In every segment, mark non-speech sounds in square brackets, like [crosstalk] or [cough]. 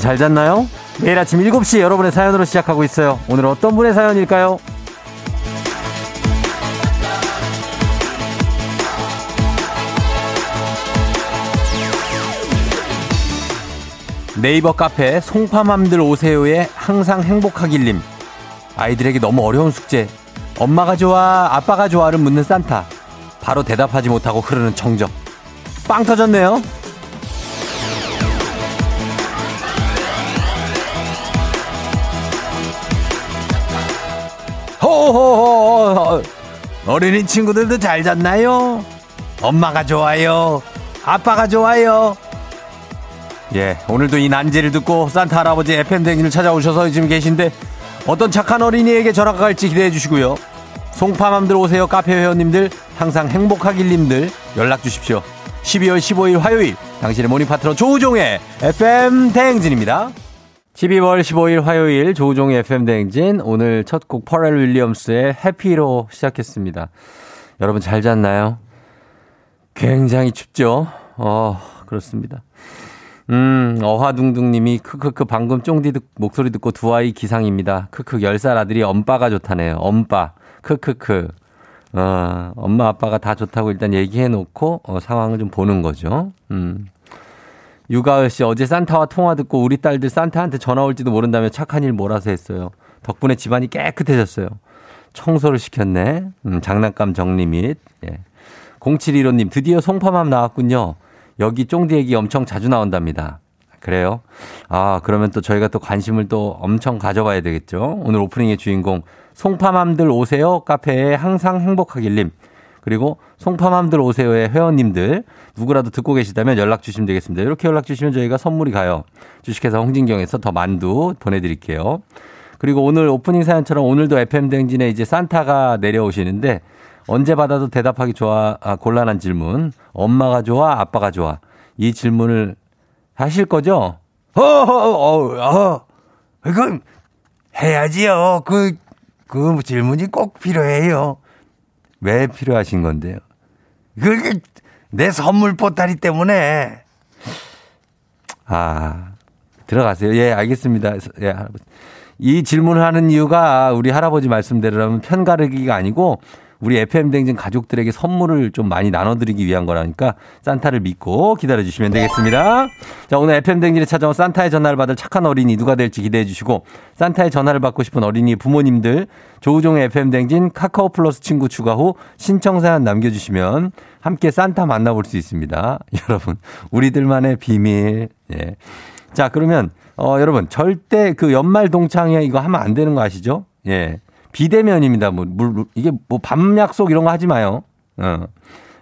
여러분 잘 잤나요? 매일 아침 7시 여러분의 사연으로 시작하고 있어요. 오늘 어떤 분의 사연일까요? 네이버 카페 송파맘들 오세요에 항상 행복하길님. 아이들에게 너무 어려운 숙제. 엄마가 좋아, 아빠가 좋아를 묻는 산타. 바로 대답하지 못하고 흐르는 정적. 빵 터졌네요. 호호호 어린이 친구들도 잘 잤나요? 엄마가 좋아요. 아빠가 좋아요. 예, 오늘도 이 난제를 듣고 산타 할아버지 댕기를 찾아오셔서 지금 계신데 어떤 착한 어린이에게 전화가 갈지 기대해 주시고요. 송파맘들 오세요 카페 회원님들 항상 행복하길님들 연락 주십시오. 12월 15일 화요일 당신의 morning 파트너 조우종의 FM 대행진입니다. 12월 15일 화요일 조우종의 FM 대행진 오늘 첫 곡 퍼렐 윌리엄스의 Happy로 시작했습니다. 여러분 잘 잤나요? 굉장히 춥죠? 어, 그렇습니다. 음, 어화둥둥님이 크크크 방금 쫑디 듣, 목소리 듣고 두 아이 기상입니다. 크크 10살 아들이 엄빠가 좋다네요. 엄빠. 크크크. 어, 엄마 아빠가 다 좋다고 일단 얘기해 놓고 어, 상황을 좀 보는 거죠. 음. 유가을 씨 어제 산타와 통화 듣고 우리 딸들 산타한테 전화 올지도 모른다며 착한 일 몰아서 했어요. 덕분에 집안이 깨끗해졌어요. 청소를 시켰네. 음, 장난감 정리 및. 예. 0715님 드디어 송파맘 나왔군요. 여기 쫑디 얘기 엄청 자주 나온답니다. 그래요? 아, 그러면 또 저희가 또 관심을 또 엄청 가져봐야 되겠죠? 오늘 오프닝의 주인공, 송파맘들 오세요 카페에 항상 행복하길님. 그리고 송파맘들 오세요의 회원님들, 누구라도 듣고 계시다면 연락 주시면 되겠습니다. 이렇게 연락 주시면 저희가 선물이 가요. 주식회사 홍진경에서 더 만두 보내드릴게요. 그리고 오늘 오프닝 사연처럼 오늘도 FM댕진에 이제 산타가 내려오시는데 언제 받아도 대답하기 좋아, 아, 곤란한 질문. 엄마가 좋아, 아빠가 좋아. 이 질문을 하실 거죠? 어, 어, 어, 어, 그건 해야지요. 그, 그 질문이 꼭 필요해요. 왜 필요하신 건데요? 그게 내 선물 보따리 때문에. 아, 들어가세요. 예, 알겠습니다. 예, 할아버지. 이 질문을 하는 이유가 우리 할아버지 말씀대로라면 편가르기가 아니고 우리 FM댕진 가족들에게 선물을 좀 많이 나눠드리기 위한 거라니까 산타를 믿고 기다려주시면 되겠습니다. 자, 오늘 FM댕진에 찾아온 산타의 전화를 받을 착한 어린이 누가 될지 기대해 주시고 산타의 전화를 받고 싶은 어린이 부모님들 조우종의 FM댕진 카카오 플러스 친구 추가 후 신청 사연 남겨주시면 함께 산타 만나볼 수 있습니다. [laughs] 여러분, 우리들만의 비밀. 예. 자, 그러면 어, 여러분, 절대 그 연말 동창회 이거 하면 안 되는 거 아시죠? 예. 비대면입니다. 뭐, 물, 이게 뭐 밤 약속 이런 거 하지 마요. 어.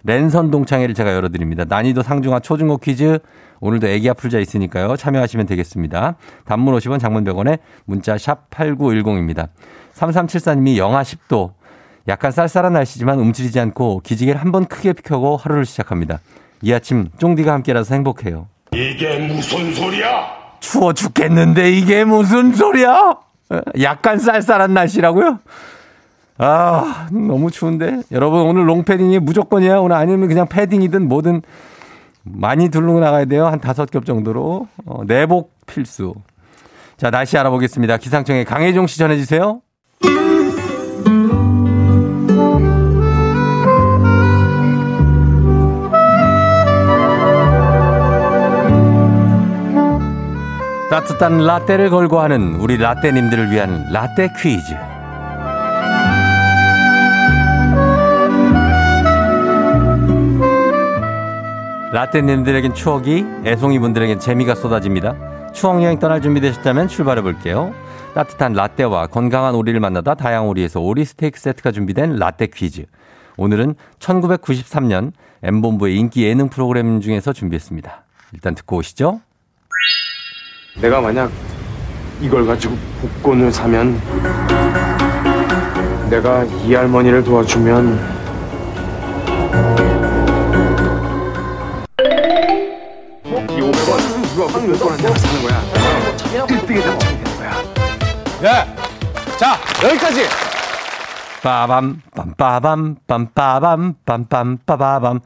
랜선 동창회를 제가 열어드립니다. 난이도 상중하 초중고 퀴즈. 오늘도 애기 아플자 있으니까요. 참여하시면 되겠습니다. 단문 50원 장문 100원에 문자 샵 8910입니다. 3374님이 영하 10도. 약간 쌀쌀한 날씨지만 움츠리지 않고 기지개를 한 번 크게 펴고 하루를 시작합니다. 이 아침 쫑디가 함께라서 행복해요. 이게 무슨 소리야? 추워 죽겠는데 이게 무슨 소리야? 약간 쌀쌀한 날씨라고요? 아, 너무 추운데. 여러분, 오늘 롱패딩이 무조건이야. 오늘 아니면 그냥 패딩이든 뭐든 많이 두르고 나가야 돼요. 한 다섯 겹 정도로. 어, 내복 필수. 자, 날씨 알아보겠습니다. 기상청에 강혜종 씨 전해주세요. 따뜻한 라떼를 걸고 하는 우리 라떼님들을 위한 라떼 퀴즈. 라떼님들에겐 추억이, 애송이분들에겐 재미가 쏟아집니다. 추억여행 떠날 준비되셨다면 출발해 볼게요. 따뜻한 라떼와 건강한 오리를 만나다 다양 오리에서 오리 스테이크 세트가 준비된 라떼 퀴즈. 오늘은 1993년 M본부의 인기 예능 프로그램 중에서 준비했습니다. 일단 듣고 오시죠. 내가 만약 이걸 가지고 복권을 사면 내가 이 할머니를 도와주면 이 500원 이거 한 600원 내가 사는 거야 1등에 당첨이 되는 거야 네. 자, 여기까지. 빠밤 빰빠밤 빰빠밤 빰빰빠바밤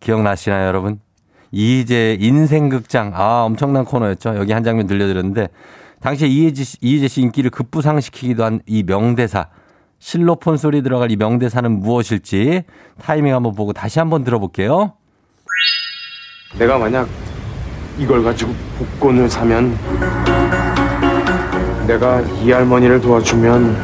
기억나시나요 여러분? 이희재 인생극장. 아, 엄청난 코너였죠. 여기 한 장면 들려드렸는데, 당시에 이희재 씨, 이희재 씨 인기를 급부상시키기도 한 이 명대사. 실로폰 소리 들어갈 이 명대사는 무엇일지 타이밍 한번 보고 다시 한번 들어볼게요. 내가 만약 이걸 가지고 복권을 사면 내가 이 할머니를 도와주면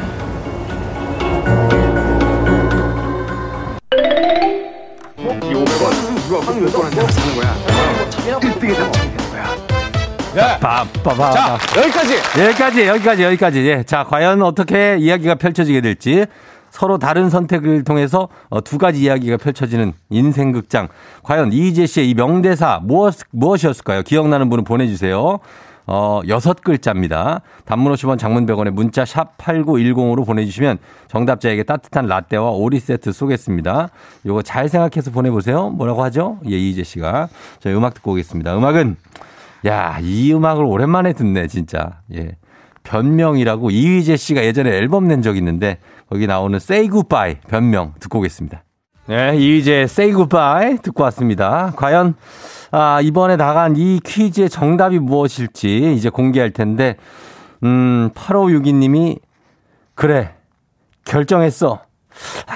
500원 누가 복권한테 사는 거야 1등이 다 먹게 되는 거야 예. 빠빠빠. 자, 여기까지. 여기까지, 여기까지, 여기까지. 예. 자, 과연 어떻게 이야기가 펼쳐지게 될지 서로 다른 선택을 통해서 어, 두 가지 이야기가 펼쳐지는 인생극장. 과연 이희재 씨의 이 명대사 무엇, 무엇이었을까요? 기억나는 분은 보내주세요. 어, 여섯 글자입니다. 단문 50원 장문 100원에 문자 샵 8910으로 보내주시면 정답자에게 따뜻한 라떼와 오리 세트 쏘겠습니다. 요거 잘 생각해서 보내보세요. 뭐라고 하죠? 예, 이희재 씨가. 저희 음악 듣고 오겠습니다. 음악은 야, 이 음악을 오랜만에 듣네, 진짜. 예. 변명이라고 이휘재 씨가 예전에 앨범 낸 적 있는데 거기 나오는 Say Goodbye 변명 듣고 오겠습니다. 네, 이휘재 Say Goodbye 듣고 왔습니다. 과연 아, 이번에 나간 이 퀴즈의 정답이 무엇일지 이제 공개할 텐데 음, 8562님이 그래 결정했어. 아,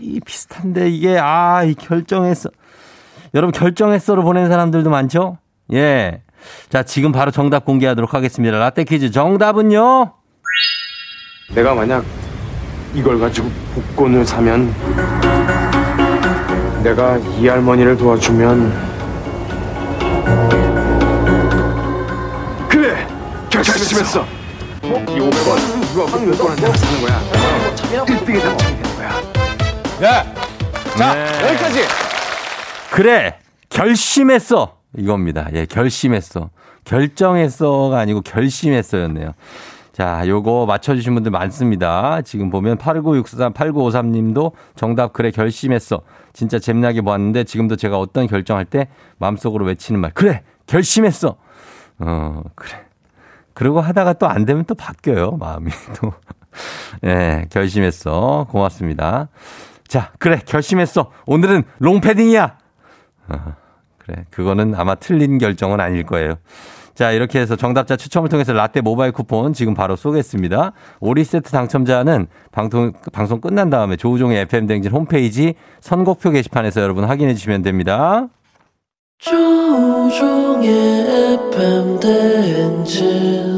이 비슷한데 이게 아, 이 결정했어. 여러분 결정했어로 보낸 사람들도 많죠? 예. 자, 지금 바로 정답 공개하도록 하겠습니다. 라떼 퀴즈 정답은요? 내가 만약 이걸 가지고 복권을 사면 내가 이 할머니를 도와주면 그래 결심했어 이 500원 누가 복권한테 사는 거야 1등이 다 먹게 되는 거야 예. 자, 네. 여기까지. 그래 결심했어 이겁니다. 예, 결심했어. 결정했어가 아니고 결심했어였네요. 자, 요거 맞춰주신 분들 많습니다. 지금 보면 8963, 8953님도 정답 그래 결심했어. 진짜 재미나게 보았는데 지금도 제가 어떤 결정할 때 마음속으로 외치는 말 그래 결심했어. 어 그래. 그러고 하다가 또 안 되면 또 바뀌어요 마음이 [laughs] 또. 예, 결심했어. 고맙습니다. 자, 그래 결심했어. 오늘은 롱패딩이야. 어, 그래. 그거는 아마 틀린 결정은 아닐 거예요. 자, 이렇게 해서 정답자 추첨을 통해서 라떼 모바일 쿠폰 지금 바로 쏘겠습니다. 오리 세트 당첨자는 방송, 방송 끝난 다음에 조우종의 FM댕진 홈페이지 선곡표 게시판에서 여러분 확인해 주시면 됩니다. 조종의 FM 대행진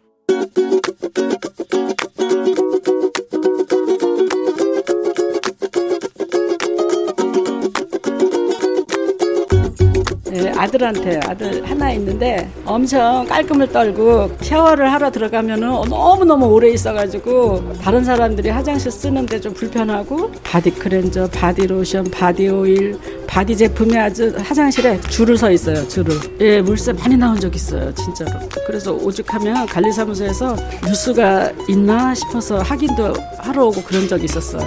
아들한테 아들 하나 있는데 엄청 깔끔을 떨고 샤워를 하러 들어가면은 너무너무 오래 있어가지고 다른 사람들이 화장실 쓰는데 좀 불편하고 바디 클렌저, 바디 로션, 바디 오일, 바디 제품이 아주 화장실에 줄을 서 있어요. 줄을. 예, 물세 많이 나온 적 있어요. 진짜로. 그래서 오죽하면 관리사무소에서 누수가 있나 싶어서 확인도 하러 오고 그런 적이 있었어요.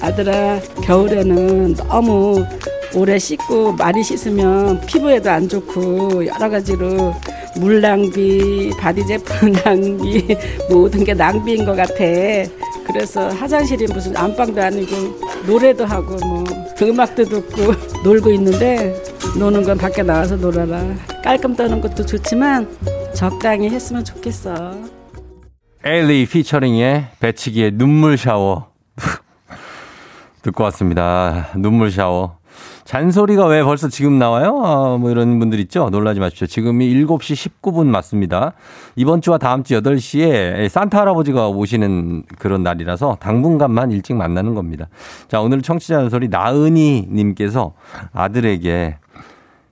아들아, 겨울에는 너무 오래 씻고 많이 씻으면 피부에도 안 좋고 여러 가지로 물 낭비, 바디 제품 [laughs] 낭비 모든 게 낭비인 것 같아. 그래서 화장실이 무슨 안방도 아니고 노래도 하고 뭐 음악도 듣고 [laughs] 놀고 있는데 노는 건 밖에 나와서 놀아라. 깔끔 떠는 것도 좋지만 적당히 했으면 좋겠어. 엘리 피처링의 배치기의 눈물 샤워. [laughs] 듣고 왔습니다. 눈물 샤워. 잔소리가 왜 벌써 지금 나와요? 아, 뭐 이런 분들 있죠? 놀라지 마십시오. 지금이 7시 19분 맞습니다. 이번 주와 다음 주 8시에 산타 할아버지가 오시는 그런 날이라서 당분간만 일찍 만나는 겁니다. 자, 오늘 청취자 잔소리 나은이 님께서 아들에게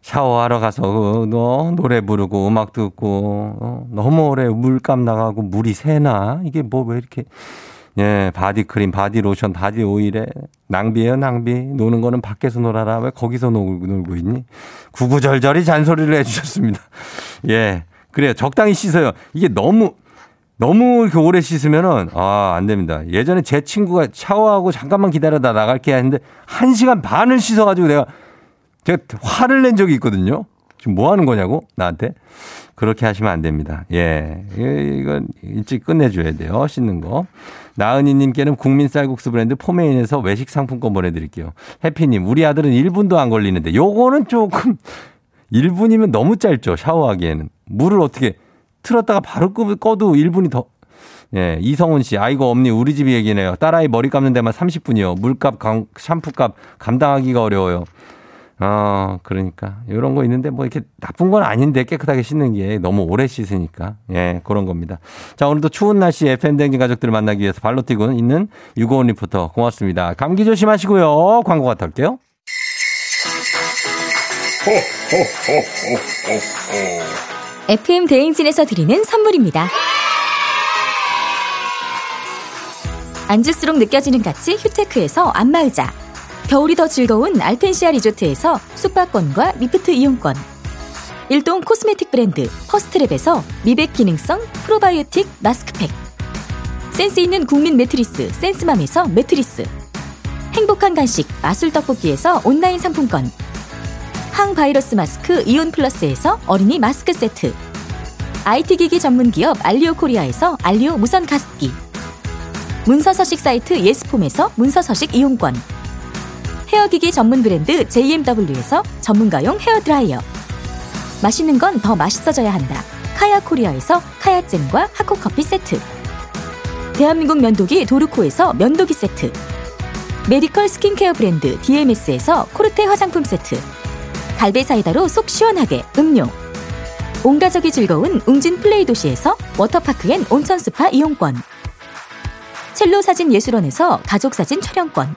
샤워하러 가서 어, 너 노래 부르고 음악 듣고 어, 너무 오래 물값 나가고 물이 새나 이게 뭐 왜 이렇게 예 바디 크림 바디 로션 바디 오일에 낭비예요 낭비 노는 거는 밖에서 놀아라 왜 거기서 놀고, 놀고 있니 구구절절히 잔소리를 해주셨습니다 [laughs] 예 그래요 적당히 씻어요 이게 너무 너무 이렇게 오래 씻으면은, 아, 안 됩니다. 예전에 제 친구가 샤워하고 잠깐만 기다려다 나갈게 했는데, 한 시간 반을 씻어가지고 내가, 제가 화를 낸 적이 있거든요. 지금 뭐 하는 거냐고? 나한테. 그렇게 하시면 안 됩니다. 예. 이건 일찍 끝내줘야 돼요. 씻는 거. 나은이님께는 국민 쌀국수 브랜드 포메인에서 외식 상품권 보내드릴게요. 해피님, 우리 아들은 1분도 안 걸리는데, 요거는 조금, [laughs] 1분이면 너무 짧죠. 샤워하기에는. 물을 어떻게, 틀었다가 바로 꺼도 1분이 더. 예, 이성훈 씨, 아이고, 엄니, 우리 집 얘기네요. 딸아이 머리 감는 데만 30분이요. 물값, 감, 샴푸값 감당하기가 어려워요. 어, 그러니까. 이런 거 있는데 뭐 이렇게 나쁜 건 아닌데 깨끗하게 씻는 게 너무 오래 씻으니까. 예, 그런 겁니다. 자, 오늘도 추운 날씨에 FM댕진 가족들을 만나기 위해서 발로 뛰고 있는 유고원 리포터 고맙습니다. 감기 조심하시고요. 광고 갔다 올게요. FM 대행진에서 드리는 선물입니다. 앉을수록 느껴지는 가치 휴테크에서 안마의자 겨울이 더 즐거운 알펜시아 리조트에서 숙박권과 리프트 이용권. 일동 코스메틱 브랜드 퍼스트랩에서 미백 기능성 프로바이오틱 마스크팩. 센스 있는 국민 매트리스 센스맘에서 매트리스. 행복한 간식 마술 떡볶이에서 온라인 상품권. 항바이러스 마스크 이온 플러스에서 어린이 마스크 세트. IT 기기 전문 기업 알리오 코리아에서 알리오 무선 가습기. 문서 서식 사이트 예스폼에서 문서 서식 이용권 헤어기기 전문 브랜드 JMW에서 전문가용 헤어드라이어. 맛있는 건 더 맛있어져야 한다. 카야 코리아에서 카야잼과 하코커피 세트. 대한민국 면도기 도르코에서 면도기 세트. 메디컬 스킨케어 브랜드 DMS에서 코르테 화장품 세트. 갈배 사이다로 속 시원하게 음료. 온 가족이 즐거운 웅진 플레이 도시에서 워터파크 and 온천 스파 이용권. 첼로 사진 예술원에서 가족 사진 촬영권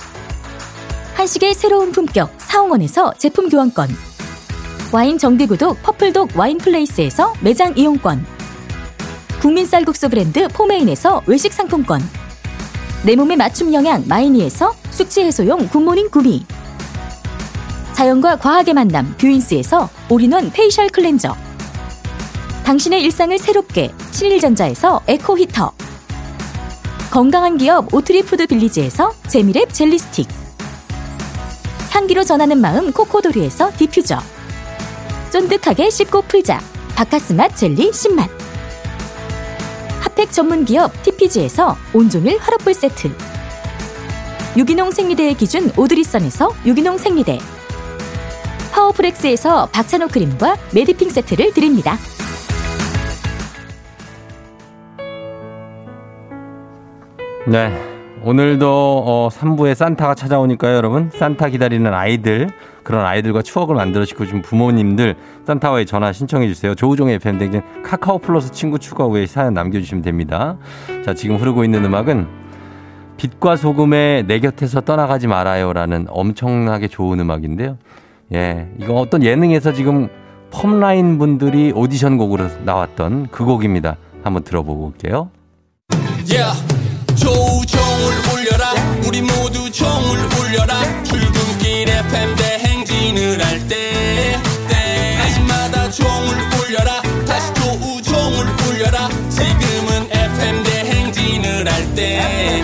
한식의 새로운 품격 사홍원에서 제품 교환권. 와인 정기구독 퍼플독 와인플레이스에서 매장 이용권. 국민 쌀국수 브랜드 포메인에서 외식 상품권. 내 몸에 맞춤 영양 마이니에서 숙취 해소용 굿모닝 구미. 자연과 과학의 만남 뷰인스에서 올인원 페이셜 클렌저. 당신의 일상을 새롭게 신일전자에서 에코 히터. 건강한 기업 오트리푸드 빌리지에서 재미랩 젤리 스틱 향기로 전하는 마음 코코도리에서 디퓨저. 쫀득하게 씹고 풀자. 박카스맛 젤리 10만 핫팩 전문 기업 TPG에서 온종일 화롯불 세트. 유기농 생리대의 기준 오드리선에서 유기농 생리대. 파워프렉스에서 박찬호 크림과 메디핑 세트를 드립니다. 네. 오늘도 어 3부에 산타가 찾아오니까요, 여러분. 산타 기다리는 아이들, 그런 아이들과 추억을 만들어 싶고 싶은 부모님들 산타와의 전화 신청해 주세요. 조우종의 FM 댕진 카카오 플러스 친구 추가 후에 사연 남겨 주시면 됩니다. 자, 지금 흐르고 있는 음악은 빛과 소금의 내 곁에서 떠나가지 말아요 라는 엄청나게 좋은 음악인데요. 예. 이거 어떤 예능에서 지금 펌라인 분들이 오디션 곡으로 나왔던 그 곡입니다. 한번 들어보고 올게요. Yeah. 울려라 우리 모두 종을 울려라. 출근길 FM 대행진을 할때 때마다 종을 울려라. 다시 조우 종을 울려라. 지금은 FM 대행진을 할때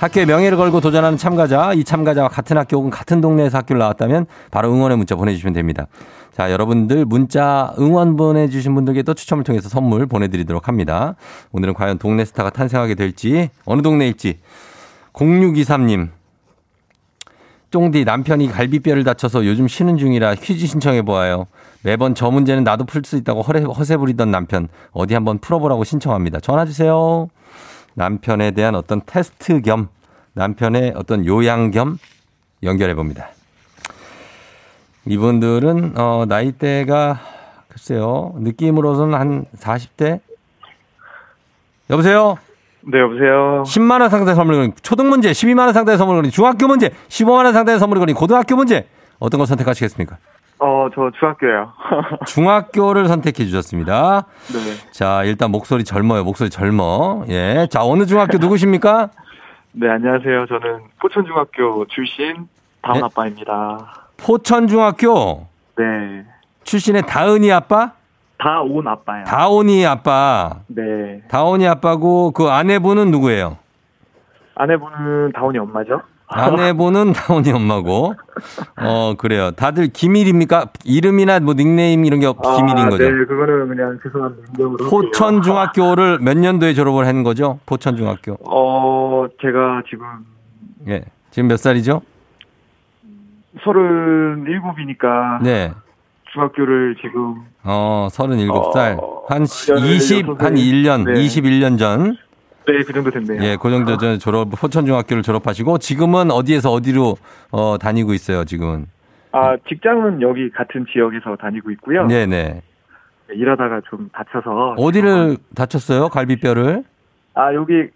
학교의 명예를 걸고 도전하는 참가자, 이 참가자와 같은 학교 혹은 같은 동네에서 학교를 나왔다면 바로 응원의 문자 보내주시면 됩니다. 자, 여러분들 문자 응원 보내주신 분들께 또 추첨을 통해서 선물 보내드리도록 합니다. 오늘은 과연 동네 스타가 탄생하게 될지, 어느 동네일지. 0623님, 쫑디 남편이 갈비뼈를 다쳐서 요즘 쉬는 중이라 퀴즈 신청해 보아요. 매번 저 문제는 나도 풀 수 있다고 허세 부리던 남편 어디 한번 풀어보라고 신청합니다. 전화 주세요. 남편에 대한 어떤 테스트 겸 남편의 어떤 요양 겸 연결해 봅니다. 이분들은 어 나이대가 글쎄요 느낌으로서는 한 40대 여보세요. 네, 여보세요. 10만 원 상당의 선물 거린 초등 문제, 12만 원 상당의 선물 거린 중학교 문제, 15만 원 상당의 선물 거린 고등학교 문제 어떤 걸 선택하시겠습니까? 어, 저 중학교예요. [laughs] 중학교를 선택해 주셨습니다. 네. 자, 일단 목소리 젊어요. 목소리 젊어. 예. 자, 어느 중학교 누구십니까? 네, 안녕하세요. 저는 포천중학교 출신 다운 네. 아빠입니다. 포천중학교 네. 출신의 다은이 아빠? 다온 아빠요. 다온이 아빠. 네. 다온이 아빠고 그 아내분은 누구예요? 아내분은 다운이 엄마죠? 아내분은 [laughs] 다온이 엄마고. 어, 그래요. 다들 기밀입니까? 이름이나 뭐 닉네임 이런 게 기밀인 거죠? 네, 그거는 그냥 죄송한. 할게요. 포천중학교를 몇 년도에 졸업을 한 거죠? 포천중학교. 어, 제가 지금 예. 지금 몇 살이죠? 37이니까 네. 중학교를 지금 어, 37살. 어, 한 20, 한16 1년, 네. 21년 전. 네, 그 정도 됐네요. 예, 그 정도 전 졸업, 포천중학교를 졸업하시고, 지금은 어디에서 어디로, 어, 다니고 있어요, 지금은. 아, 직장은 여기 같은 지역에서 다니고 있고요. 네네. 네, 일하다가 좀 다쳐서 어디를 다쳤어요, 갈비뼈를? 아, 여기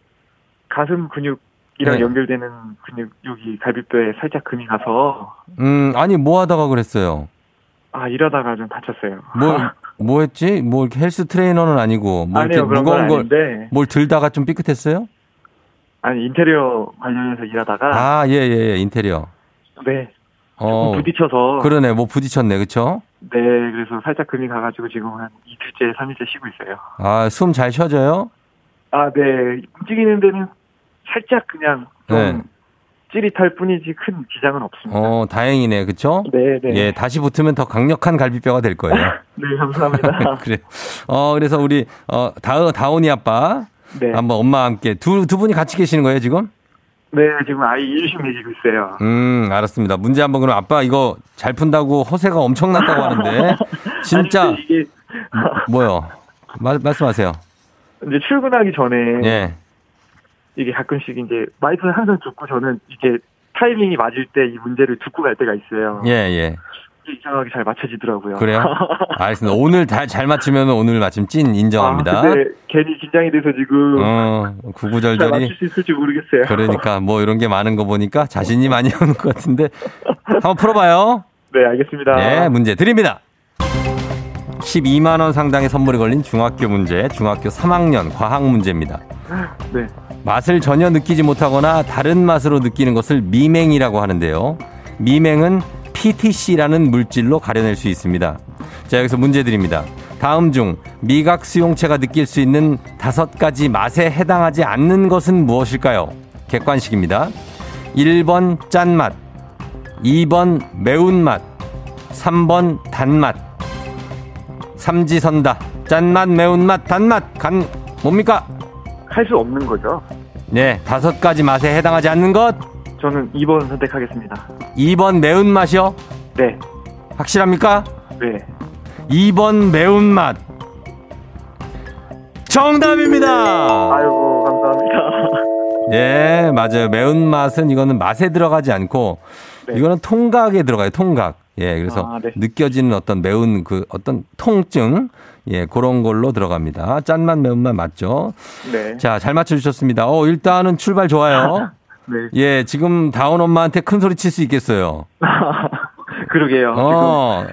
가슴 근육 이랑 네. 연결되는 근육 여기 갈비뼈에 살짝 금이 가서 음, 아니, 뭐 하다가 그랬어요? 아, 일하다가 좀 다쳤어요. 뭐, [laughs] 뭐 했지? 뭐, 이렇게 헬스 트레이너는 아니고, 뭐, 이렇게 아니요, 건 무거운 걸. 뭘 들다가 좀 삐끗했어요? 아니, 인테리어 관련해서 일하다가 아, 예, 예, 예, 인테리어. 네. 어, 부딪혀서 그러네, 뭐 부딪혔네, 그쵸? 네, 그래서 살짝 금이 가가지고 지금 한 이틀째, 삼일째 쉬고 있어요. 아, 숨 잘 쉬어져요? 아, 네. 움직이는 데는 살짝 그냥 좀 네. 찌릿할 뿐이지 큰 지장은 없습니다. 어, 다행이네, 그쵸? 네, 네. 예, 다시 붙으면 더 강력한 갈비뼈가 될 거예요. [laughs] 네, 감사합니다. [laughs] 그래. 어, 그래서 우리, 어, 다, 다온이 아빠. 네. 한번 엄마와 함께. 두, 두 분이 같이 계시는 거예요, 지금? 네, 지금 아이 일심 매기고 있어요. 음, 알았습니다. 문제 한번 그럼 아빠 이거 잘 푼다고 허세가 엄청났다고 하는데. [laughs] 진짜, 아니, 이게 뭐요? 말, 말씀하세요. 이제 출근하기 전에 예. 이게 가끔씩 이제 와이프는 항상 듣고 저는 이게 타이밍이 맞을 때 이 문제를 듣고 갈 때가 있어요. 예, 예. 이상하게 잘 맞춰지더라고요. 그래요? [laughs] 알겠습니다. 오늘 잘, 잘 맞추면 오늘 마침 찐 인정합니다. 아, 근데 괜히 긴장이 돼서 지금 어, 잘 구구절절이. 맞출 수 있을지 모르겠어요. 그러니까 [laughs] 뭐 이런 게 많은 거 보니까 자신이 많이 [laughs] 오는 것 같은데. 한번 풀어봐요. 네, 알겠습니다. 네, 문제 드립니다. 12만 원 상당의 선물이 걸린 중학교 문제, 중학교 3학년 과학 문제입니다. 네. 맛을 전혀 느끼지 못하거나 다른 맛으로 느끼는 것을 미맹이라고 하는데요. 미맹은 PTC라는 물질로 가려낼 수 있습니다. 자, 여기서 문제 드립니다. 다음 중 미각 수용체가 느낄 수 있는 다섯 가지 맛에 해당하지 않는 것은 무엇일까요? 객관식입니다. 1번 짠맛, 2번 매운맛, 3번 단맛. 삼지선다. 짠맛, 매운맛, 단맛. 간 뭡니까? 할 수 없는 거죠. 네, 다섯 가지 맛에 해당하지 않는 것. 저는 2번 선택하겠습니다. 2번 매운맛이요? 네. 확실합니까? 네. 2번 매운맛. 정답입니다. 아이고, 감사합니다. 예, [laughs] 맞아요. 매운맛은 이거는 맛에 들어가지 않고 네. 이거는 통각에 들어가요. 통각. 예, 그래서 아, 네. 느껴지는 어떤 매운 그 어떤 통증 예, 그런 걸로 들어갑니다. 짠맛 매운맛 맞죠? 네. 자, 잘 맞춰 주셨습니다. 어, 일단은 출발 좋아요. [laughs] 네. 예, 지금 다운 엄마한테 큰 소리 칠 수 있겠어요. [laughs] 그러게요. 어,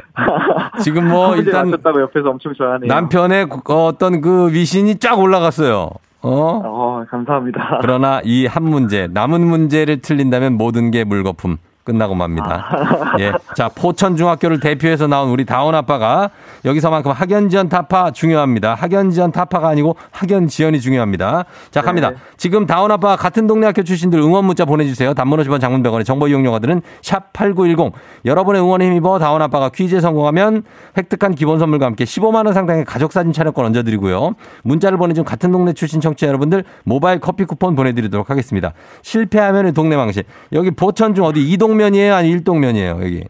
지금 뭐 [laughs] 일단 일단 맞췄다고 옆에서 엄청 좋아하네요. 남편의 그 어떤 그 위신이 쫙 올라갔어요. 어? 어, 감사합니다. 그러나 이 한 문제, 남은 문제를 틀린다면 모든 게 물거품. 끝나고 맙니다. [laughs] 예. 자, 포천중학교를 대표해서 나온 우리 다운 아빠가 여기서만큼 학연지원 타파 중요합니다. 학연지원 타파가 아니고 학연지원이 중요합니다. 자, 갑니다. 네. 지금 다운 아빠 같은 동네 학교 출신들 응원 문자 보내주세요. 단문 50원 장문 100원의 정보 이용료가들은 샵8910. 여러분의 응원에 힘입어 다운 아빠가 퀴즈에 성공하면 획득한 기본 선물과 함께 15만원 상당의 가족사진 촬영권 얹어드리고요. 문자를 보내준 같은 동네 출신 청취자 여러분들 모바일 커피 쿠폰 보내드리도록 하겠습니다. 실패하면 동네 방식. 여기 포천중 어디 이동면 이에요? 아니 일동면이에요? 여기.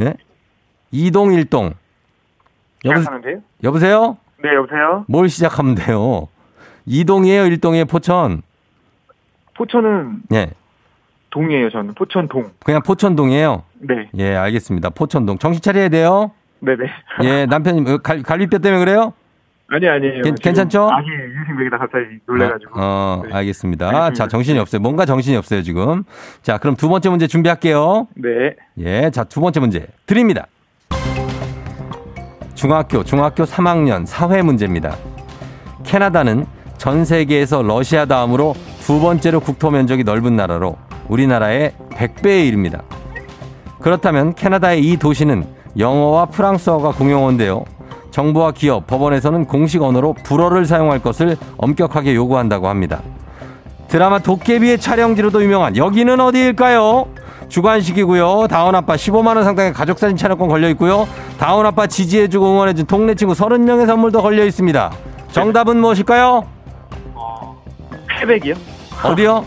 예? 이동 일동. 여보, 시작하는데요? 여보세요? 네, 여보세요? 뭘 시작하면 돼요? 이동이에요? 일동이에요? 포천? 포천은 예. 동이에요, 저는. 포천동. 그냥 포천동이에요? 네. 예, 알겠습니다. 포천동. 정신 차려야 돼요? 네네. 예, 남편님, 어, 갈, 갈비뼈 때문에 그래요? 아니, 아니에요. 괜- 괜찮죠? 아기 유생백이다 갑자기 놀래가지고. 어, 네. 알겠습니다. 알겠습니다. 자, 정신이 없어요. 뭔가 정신이 없어요, 지금. 자, 그럼 두 번째 문제 준비할게요. 네. 예, 자, 두 번째 문제 드립니다. 중학교, 중학교 3학년 사회 문제입니다. 캐나다는 전 세계에서 러시아 다음으로 두 번째로 국토 면적이 넓은 나라로 우리나라의 100배에 이릅니다. 그렇다면 캐나다의 이 도시는 영어와 프랑스어가 공용어인데요. 정부와 기업, 법원에서는 공식 언어로 불어를 사용할 것을 엄격하게 요구한다고 합니다. 드라마 도깨비의 촬영지로도 유명한 여기는 어디일까요? 주관식이고요. 다운 아빠 15만 원 상당의 가족 사진 촬영권 걸려 있고요. 다운 아빠 지지해주고 응원해준 동네 친구 30명의 선물도 걸려 있습니다. 정답은 무엇일까요? 쾌백이요? 어디요?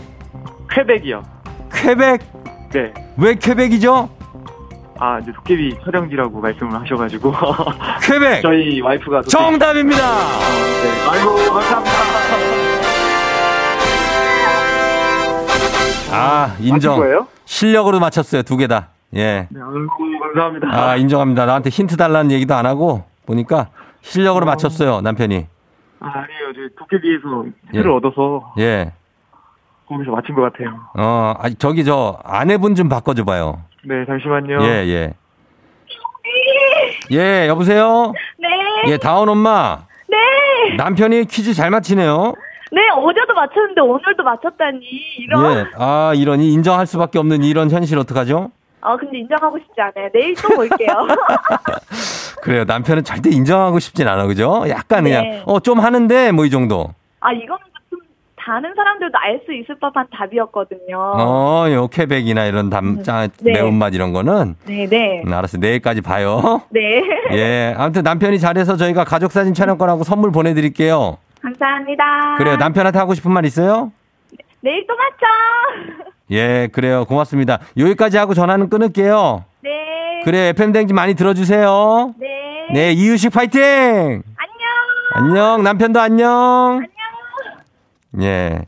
쾌백이요. 퀘벡. 네. 왜 퀘벡이죠? 아, 이제 도깨비 촬영지라고 말씀을 하셔가지고. [laughs] 퀘벡. 저희 와이프가. 도깨비- 정답입니다. 네. 아이고, 감사합니다. 아 인정. 실력으로 맞췄어요 두 개 다. 예. 네, 아이고, 감사합니다. 아 인정합니다. 나한테 힌트 달라는 얘기도 안 하고 보니까 실력으로 어. 맞췄어요 남편이. 아, 아니에요. 저 도깨비에서 예. 힌트를 얻어서 예. 거기서 맞힌 것 같아요. 어, 아, 저기 저 아내분 좀 바꿔줘봐요. 네, 잠시만요. 예, 예. 예, 여보세요? 네. 예, 다운 엄마. 네. 남편이 퀴즈 잘 맞히네요. 네, 어제도 맞췄는데 오늘도 맞췄다니. 이런. 예. 아, 이러니 인정할 수밖에 없는 이런 현실 어떡하죠? 어, 근데 인정하고 싶지 않아요. 내일 또 볼게요. [laughs] 그래요. 남편은 절대 인정하고 싶진 않아, 그죠? 약간 그냥, 네. 어, 좀 하는데, 뭐 이 정도. 아, 이거는 좀 다른 사람들도 알 수 있을 법한 답이었거든요. 어, 요 퀘벡이나 이런 담, 짜, 네. 매운맛 이런 거는. 네, 네. 음, 알았어. 내일까지 봐요. [laughs] 네. 예. 아무튼 남편이 잘해서 저희가 가족사진 촬영권하고 선물 보내드릴게요. 감사합니다. 그래요. 남편한테 하고 싶은 말 있어요? 내일 또 맞춰. [laughs] 예, 그래요. 고맙습니다. 여기까지 하고 전화는 끊을게요. 네. 그래, FM댕지 많이 들어주세요. 네. 네, 이유식 파이팅! 안녕. 안녕, 남편도 안녕. 안녕. 예.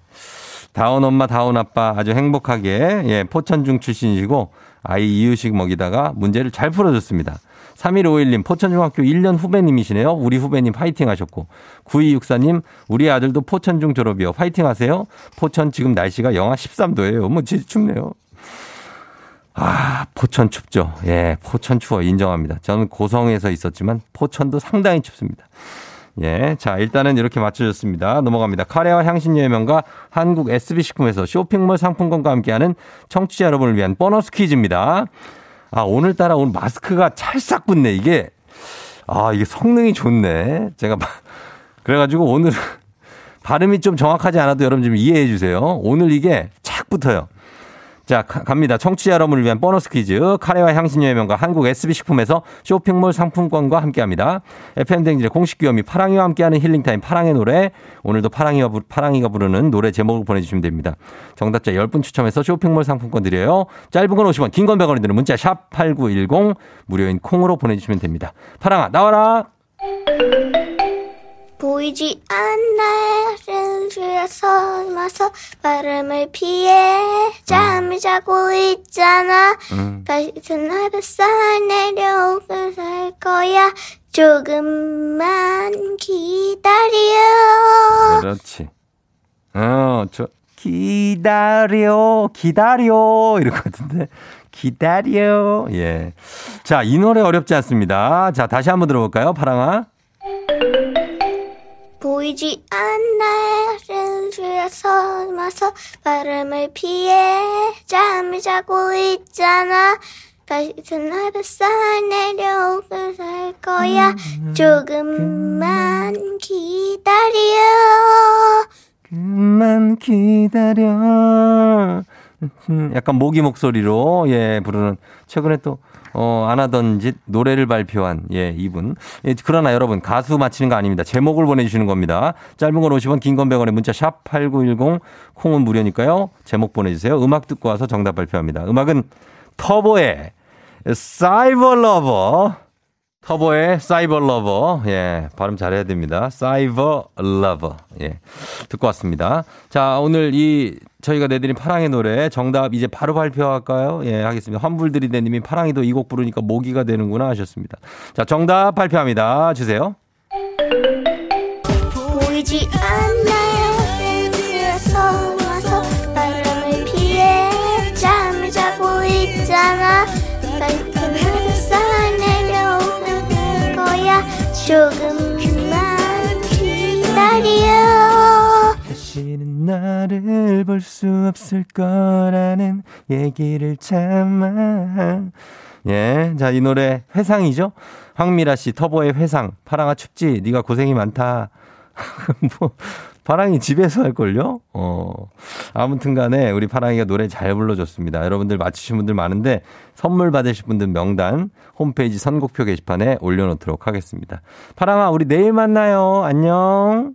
다운 엄마, 다운 아빠 아주 행복하게, 예, 포천중 출신이시고, 아이 이유식 먹이다가 문제를 잘 풀어줬습니다. 3151님, 포천중학교 1년 후배님이시네요. 우리 후배님 파이팅 하셨고. 9264님, 우리 아들도 포천중 졸업이요. 파이팅 하세요. 포천 지금 날씨가 영하 13도예요. 뭐, 진짜 춥네요. 아, 포천 춥죠. 예, 포천 추워. 인정합니다. 저는 고성에서 있었지만 포천도 상당히 춥습니다. 예, 자, 일단은 이렇게 맞춰줬습니다. 넘어갑니다. 카레와 향신료의 명가 한국 SB식품에서 쇼핑몰 상품권과 함께하는 청취자 여러분을 위한 보너스 퀴즈입니다. 아, 오늘따라 오늘 마스크가 찰싹 붙네. 이게, 아, 이게 성능이 좋네. 제가, 바- 그래가지고 오늘 [laughs] 발음이 좀 정확하지 않아도 여러분 좀 이해해 주세요. 오늘 이게 착 붙어요. 자, 가- 갑니다. 청취자 여러분을 위한 보너스 퀴즈. 카레와 향신료의 명가 한국 SB식품에서 쇼핑몰 상품권과 함께합니다. FM댕진의 공식 귀요미 파랑이와 함께하는 힐링타임 파랑의 노래. 오늘도 파랑이가, 부, 파랑이가 부르는 노래 제목을 보내주시면 됩니다. 정답자 10분 추첨해서 쇼핑몰 상품권 드려요. 짧은 건 50원, 긴 건 100원이 드는 문자 샵 8910 무료인 콩으로 보내주시면 됩니다. 파랑아, 나와라! 보이지 않는 주에서 마서 바람을 피해 잠을 자고 있잖아 음. 다시 하늘살 내려오게 살 거야 조금만 기다려 그렇지. 어, 저, 기다려, 기다려. 이럴 것 같은데. 기다려. 예. 자, 이 노래 어렵지 않습니다. 자, 다시 한번 들어볼까요? 파랑아. 보이지 않나요? 주에서 마서 바람을 피해 잠을 자고 있잖아. 다시 나를 쌓아 내려오게 될 거야. 조금만 기다려. 그만 기다려. 음, 약간 모기 목소리로, 예, 부르는, 최근에 또, 어, 안 하던 짓 노래를 발표한, 예, 이분. 예, 그러나 여러분, 가수 맞히는 거 아닙니다. 제목을 보내주시는 겁니다. 짧은 건 50원, 긴 건 100원에 문자 샵 8910, 콩은 무료니까요. 제목 보내주세요. 음악 듣고 와서 정답 발표합니다. 음악은 터보의 Cyber Lover. 터보의 Cyber Lover. 예, 발음 잘해야 됩니다. Cyber Lover. 예, 듣고 왔습니다. 자, 오늘 이 저희가 내드린 파랑의 노래 정답 이제 바로 발표할까요? 예, 하겠습니다. 환불들이대님이 파랑이도 이 곡 부르니까 모기가 되는구나 하셨습니다. 자, 정답 발표합니다. 주세요. 보이지 않나 조금만 기다려. 다시는 나를 볼 수 없을 거라는 얘기를 참아. 예, 자, 이 노래 회상이죠? 황미라 씨, 터보의 회상. 파랑아 춥지? 네가 고생이 많다. [laughs] 뭐, 파랑이 집에서 할걸요? 어. 아무튼 간에 우리 파랑이가 노래 잘 불러줬습니다. 여러분들 맞히신 분들 많은데 선물 받으실 분들 명단 홈페이지 선곡표 게시판에 올려놓도록 하겠습니다. 파랑아, 우리 내일 만나요. 안녕.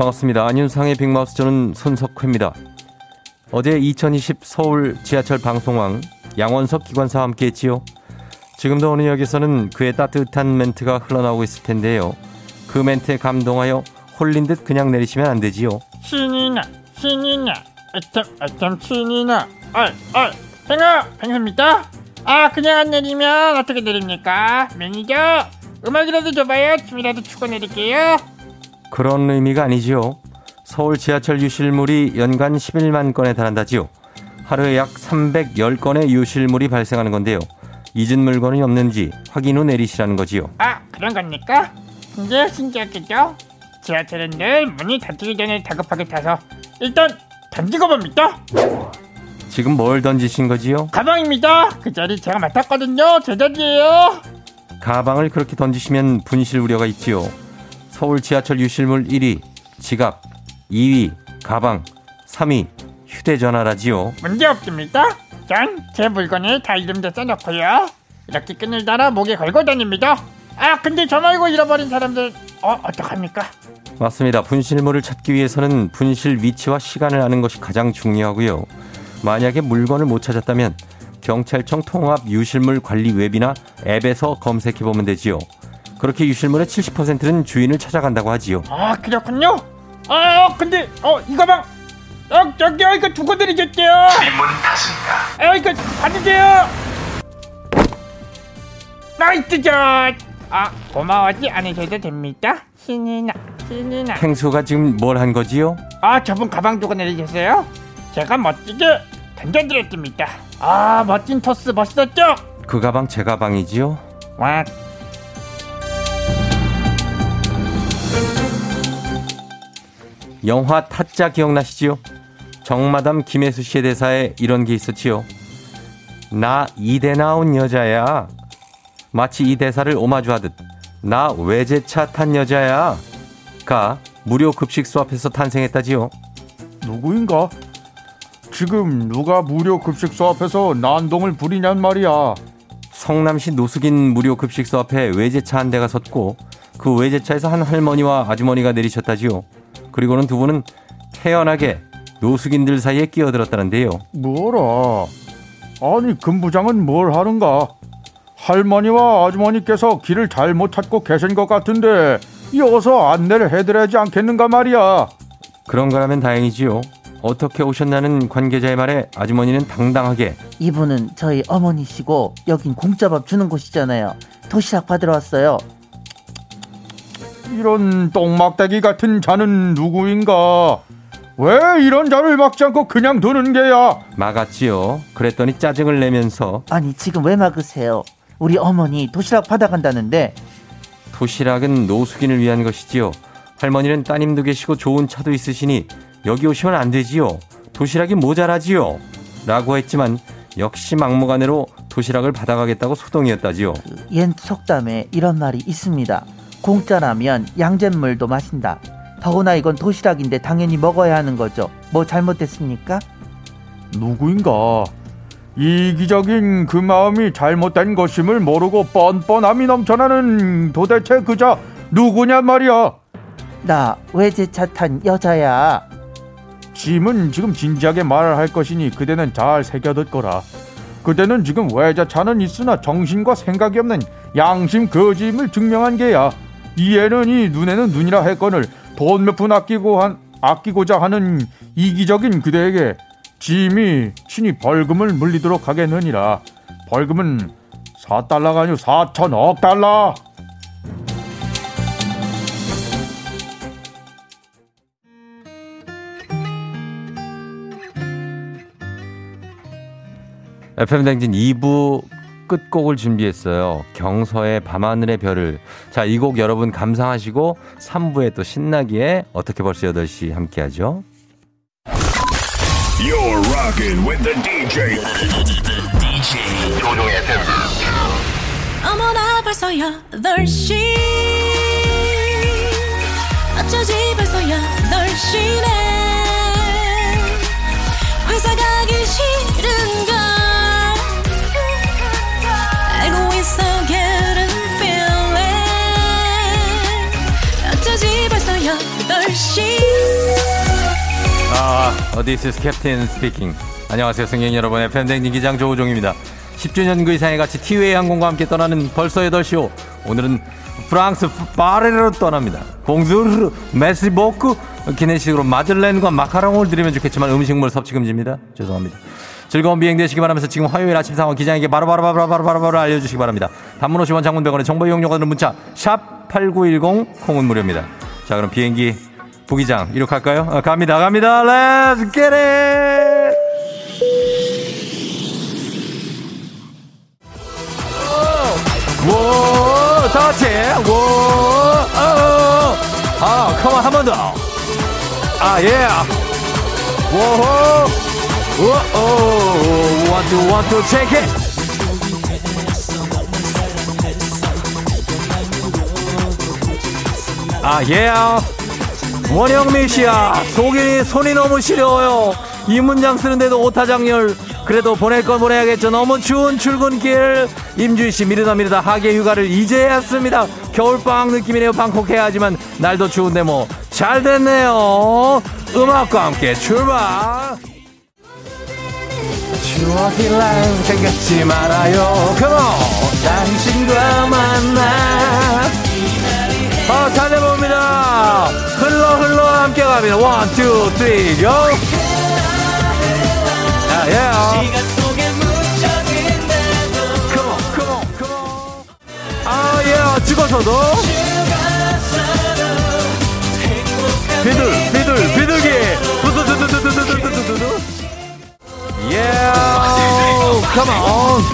반갑습니다. 안윤상의 빅마우스 저는 손석회입니다. 어제 2020 서울 지하철 방송왕 양원석 기관사와 함께 했지요. 지금도 어느 역에서는 그의 따뜻한 멘트가 흘러나오고 있을 텐데요. 그 멘트에 감동하여 홀린 듯 그냥 내리시면 안 되지요. 신이 나 신이 나 애템 애템 신이 나 어이 어이 팽아 팽입니다 아 그냥 안 내리면 어떻게 내립니까 매니저 음악이라도 줘봐요 춤이라도 추고 내릴게요 그런 의미가 아니지요. 서울 지하철 유실물이 연간 11만 건에 달한다지요. 하루에 약 310건의 유실물이 발생하는 건데요. 잊은 물건이 없는지 확인 후 내리시라는 거지요. 아 그런 겁니까 근데 신기하겠죠 지하철은 늘 문이 닫히기 전에 다급하게 타서 일단 던지고 봅니다 지금 뭘 던지신 거지요? 가방입니다 그 자리 제가 맡았거든요 제 자리예요 가방을 그렇게 던지시면 분실 우려가 있지요. 서울 지하철 유실물 1위 지갑, 2위 가방, 3위 휴대전화라지요. 문제 없습니다. 전 제 물건에 다 이름도 써놓고요. 이렇게 끈을 달아 목에 걸고 다닙니다. 아 근데 저 말고 잃어버린 사람들 어 어떡합니까? 맞습니다. 분실물을 찾기 위해서는 분실 위치와 시간을 아는 것이 가장 중요하고요. 만약에 물건을 못 찾았다면 경찰청 통합 유실물 관리 웹이나 앱에서 검색해 보면 되지요. 그렇게 유실물의 70%는 주인을 찾아간다고 하지요. 아 그렇군요. 아 근데 어 이 가방 어 저기요 이거 두고 드리겠게요. 질문 탔습니다. 아 이거 받으세요. 나이스 전. 아 고마워하지 않으셔도 됩니다. 신이 나 신이 나. 탱수가 지금 뭘 한 거지요? 아 저분 가방 두고 내리셨어요? 제가 멋지게 던져드렸습니다. 아 멋진 토스 멋있었죠? 그 가방 제 가방이지요? 와 영화 타짜 기억나시지요? 정마담 김혜수 씨의 대사에 이런 게 있었지요. 나 이대 나온 여자야. 마치 이 대사를 오마주하듯 나 외제차 탄 여자야. 가 무료 급식소 앞에서 탄생했다지요. 누구인가? 지금 누가 무료 급식소 앞에서 난동을 부리냔 말이야. 성남시 노숙인 무료 급식소 앞에 외제차 한 대가 섰고 그 외제차에서 한 할머니와 아주머니가 내리셨다지요. 그리고는 두 분은 태연하게 노숙인들 사이에 끼어들었다는데요. 뭐라? 아니 금부장은 뭘 하는가? 할머니와 아주머니께서 길을 잘못 찾고 계신 것 같은데 이어서 안내를 해드려야지 않겠는가 말이야. 그런 거라면 다행이지요. 어떻게 오셨나는 관계자의 말에 아주머니는 당당하게 이분은 저희 어머니시고 여긴 공짜밥 주는 곳이잖아요. 도시락 받으러 왔어요. 이런 똥막대기 같은 자는 누구인가? 왜 이런 자를 막지 않고 그냥 두는 게야? 막았지요. 그랬더니 짜증을 내면서 아니 지금 왜 막으세요? 우리 어머니 도시락 받아간다는데 도시락은 노숙인을 위한 것이지요. 할머니는 따님도 계시고 좋은 차도 있으시니 여기 오시면 안 되지요. 도시락이 모자라지요. 라고 했지만 역시 막무가내로 도시락을 받아가겠다고 소동이었다지요. 옛 속담에 이런 말이 있습니다. 공짜라면 양잿물도 마신다. 더구나 이건 도시락인데 당연히 먹어야 하는 거죠. 뭐 잘못됐습니까? 누구인가? 이기적인 그 마음이 잘못된 것임을 모르고 뻔뻔함이 넘쳐나는 도대체 그자 누구냔 말이야. 나 외제차 탄 여자야. 짐은 지금 진지하게 말을 할 것이니 그대는 잘 새겨듣거라. 그대는 지금 외제차는 있으나 정신과 생각이 없는 양심 거짐을 증명한 게야. 이에는 이 눈에는 눈이라 했거늘 돈몇 푼 아끼고 한 아끼고자 하는 이기적인 그대에게 짐이 친히 벌금을 물리도록 하겠느니라. 벌금은 4달러가 아니고 4천억 달러. FM 댕진 2부 끝곡을 준비했어요. 경서의 밤하늘의 별을. 자, 이 곡 여러분 감상하시고 3부에 또 신나기에 어떻게 벌써 8시 함께 하죠. You're rocking with the DJ. DJ. 어머나 벌써 8시 어쩌지 벌써 8시네 회사 가 아, 어, this is Captain speaking. 안녕하세요, 승객 여러분. FM 댕진 기장 조우종입니다. 10주년 그 이상의 같이 티웨이 항공과 함께 떠나는 벌써 8시오. 오늘은 프랑스 파리로 떠납니다. 봉주르, 메시보크, 기내식으로 마들렌과 마카롱을 드리면 좋겠지만 음식물 섭취 금지입니다. 죄송합니다. 즐거운 비행 되시기 바라면서 지금 화요일 아침 상황 기장에게 바로바로 바로 바로 바로 알려주시기 바랍니다. 단문 50원 장문 100원의 정보 이용료가 드는 문자 샵 8910 콩은 무료입니다. 자 그럼 비행기 부기장 이륙할까요? 아, 갑니다 갑니다 Let's get it 워 다같이 워 아, come on 한번 더. 아, 예. 워호. 워오. one two one two check. 아, 예. 원영민 씨야. 속이 손이 너무 시려워요. 이 문장 쓰는데도 오타 작렬. 그래도 보낼 건 보내야겠죠. 너무 추운 출근길. 임주희 씨 미루다 미루다 하계 휴가를 이제 했습니다. 겨울방학 느낌이네요. 방콕 해야 하지만 날도 추운데 뭐 잘 됐네요. 음악과 함께 출발. 추억이란 생각지 말아요. On. 당신과 만나. 아, 잘해봅니다. 흘러 흘러 함께 갑니다. one, two, three, go. 야, 예. 아, 예. 죽어서도. 비둘, 비둘, 비둘기. 두두두두두두두두두두. 예. Come on.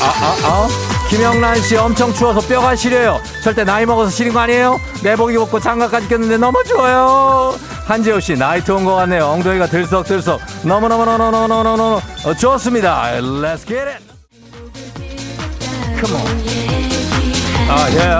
아, 아, 아. 김영란 씨 엄청 추워서 뼈가 시려요. 절대 나이 먹어서 시린 거 아니에요? 내복 입었고 장갑까지 꼈는데 너무 추워요. 한지호 씨 나이트 온것 같네요. 엉덩이가 들썩들썩. 너무너무너무너무너무너무 어, 좋습니다. Let's get it. Come on. 아, 예.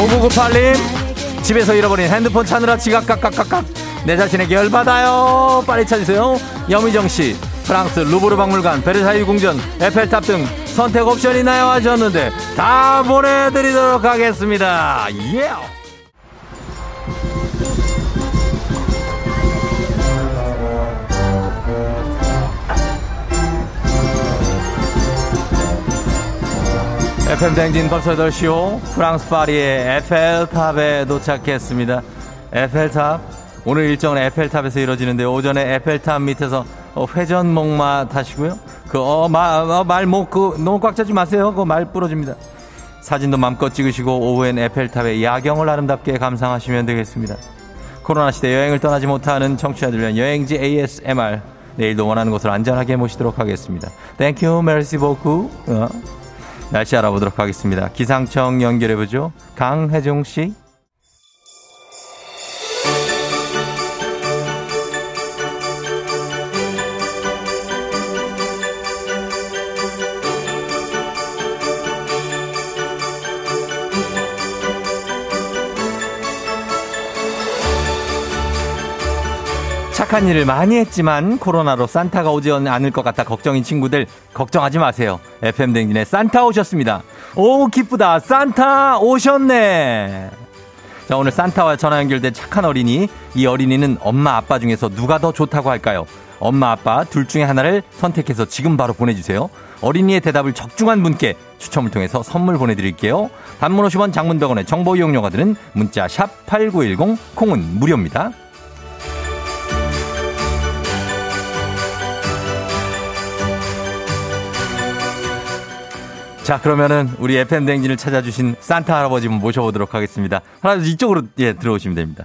5998님. 집에서 잃어버린 핸드폰 찾느라 지각 깍깍깍깍 내 자신에게 열받아요 빨리 찾으세요 여미정 씨 프랑스 루브르 박물관 베르사유 궁전 에펠탑 등 선택 옵션 있나요? 하셨는데 다 보내드리도록 하겠습니다. 예 FM 대행진 벌써 8시오. 프랑스 파리의 에펠탑에 도착했습니다. 에펠탑 오늘 일정은 에펠탑에서 이루어지는데 오전에 에펠탑 밑에서 어, 회전목마 타시고요. 그어말 목 그 너무 꽉 차지 마세요. 그 말 부러집니다. 사진도 마음껏 찍으시고 오후엔 에펠탑의 야경을 아름답게 감상하시면 되겠습니다. 코로나 시대 여행을 떠나지 못하는 청취자들 위한 여행지 ASMR 내일도 원하는 곳을 안전하게 모시도록 하겠습니다. Thank you merci beaucoup 어. 날씨 알아보도록 하겠습니다. 기상청 연결해보죠. 강혜종 씨. 착한 일을 많이 했지만 코로나로 산타가 오지 않을 것 같아 걱정인 친구들 걱정하지 마세요. FM 댕진에 산타 오셨습니다. 오 기쁘다. 산타 오셨네. 자 오늘 산타와 전화 연결된 착한 어린이. 이 어린이는 엄마 아빠 중에서 누가 더 좋다고 할까요? 엄마 아빠 둘 중에 하나를 선택해서 지금 바로 보내주세요. 어린이의 대답을 적중한 분께 추첨을 통해서 선물 보내드릴게요. 단문 50원 장문 100원의 정보 이용료가 드는 문자 샵 8910 콩은 무료입니다. 자, 그러면은 우리 FM 대행진을 찾아주신 산타 할아버지 모셔보도록 하겠습니다. 할아버지 이쪽으로 예 들어오시면 됩니다.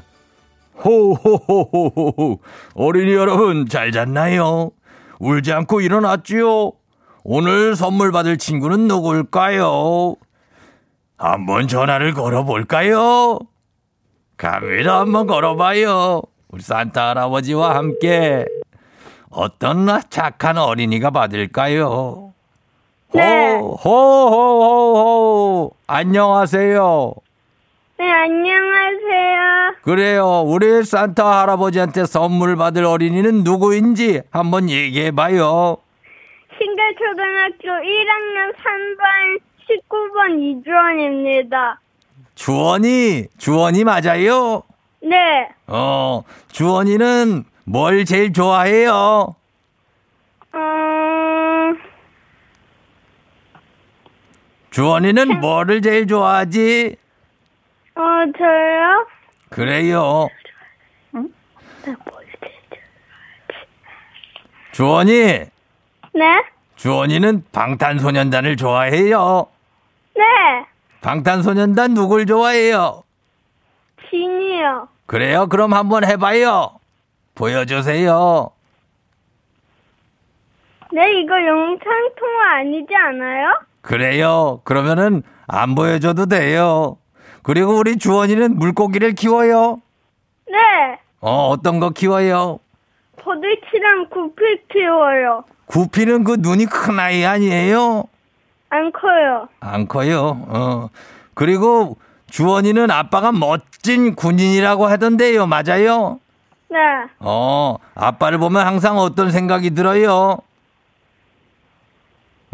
호호호호호호 어린이 여러분 잘 잤나요? 울지 않고 일어났지요? 오늘 선물 받을 친구는 누굴까요? 한번 전화를 걸어볼까요? 갑니다. 한번 걸어봐요. 우리 산타 할아버지와 함께 어떤 착한 어린이가 받을까요? 네. 호호호호 안녕하세요. 네, 안녕하세요. 그래요. 우리 산타 할아버지한테 선물 받을 어린이는 누구인지 한번 얘기해 봐요. 신갈 초등학교 1학년 3반 19번 이주원입니다. 주원이 주원이 맞아요? 네, 어, 주원이는 뭘 제일 좋아해요? 어, 주원이는 뭐를 제일 좋아하지? 어, 저요? 그래요. 주원이, 네? 주원이는 방탄소년단을 좋아해요. 네, 방탄소년단 누굴 좋아해요? 진이요. 그래요? 그럼 한번 해봐요. 보여주세요. 네, 이거 영상통화 아니지 않아요? 그래요. 그러면은 안 보여줘도 돼요. 그리고 우리 주원이는 물고기를 키워요. 네, 어, 어떤 거 키워요? 버들치랑 구피 키워요. 구피는 그 눈이 큰 아이 아니에요? 안 커요. 안 커요. 어. 그리고 주원이는 아빠가 멋진 군인이라고 하던데요. 맞아요? 네, 어, 아빠를 보면 항상 어떤 생각이 들어요?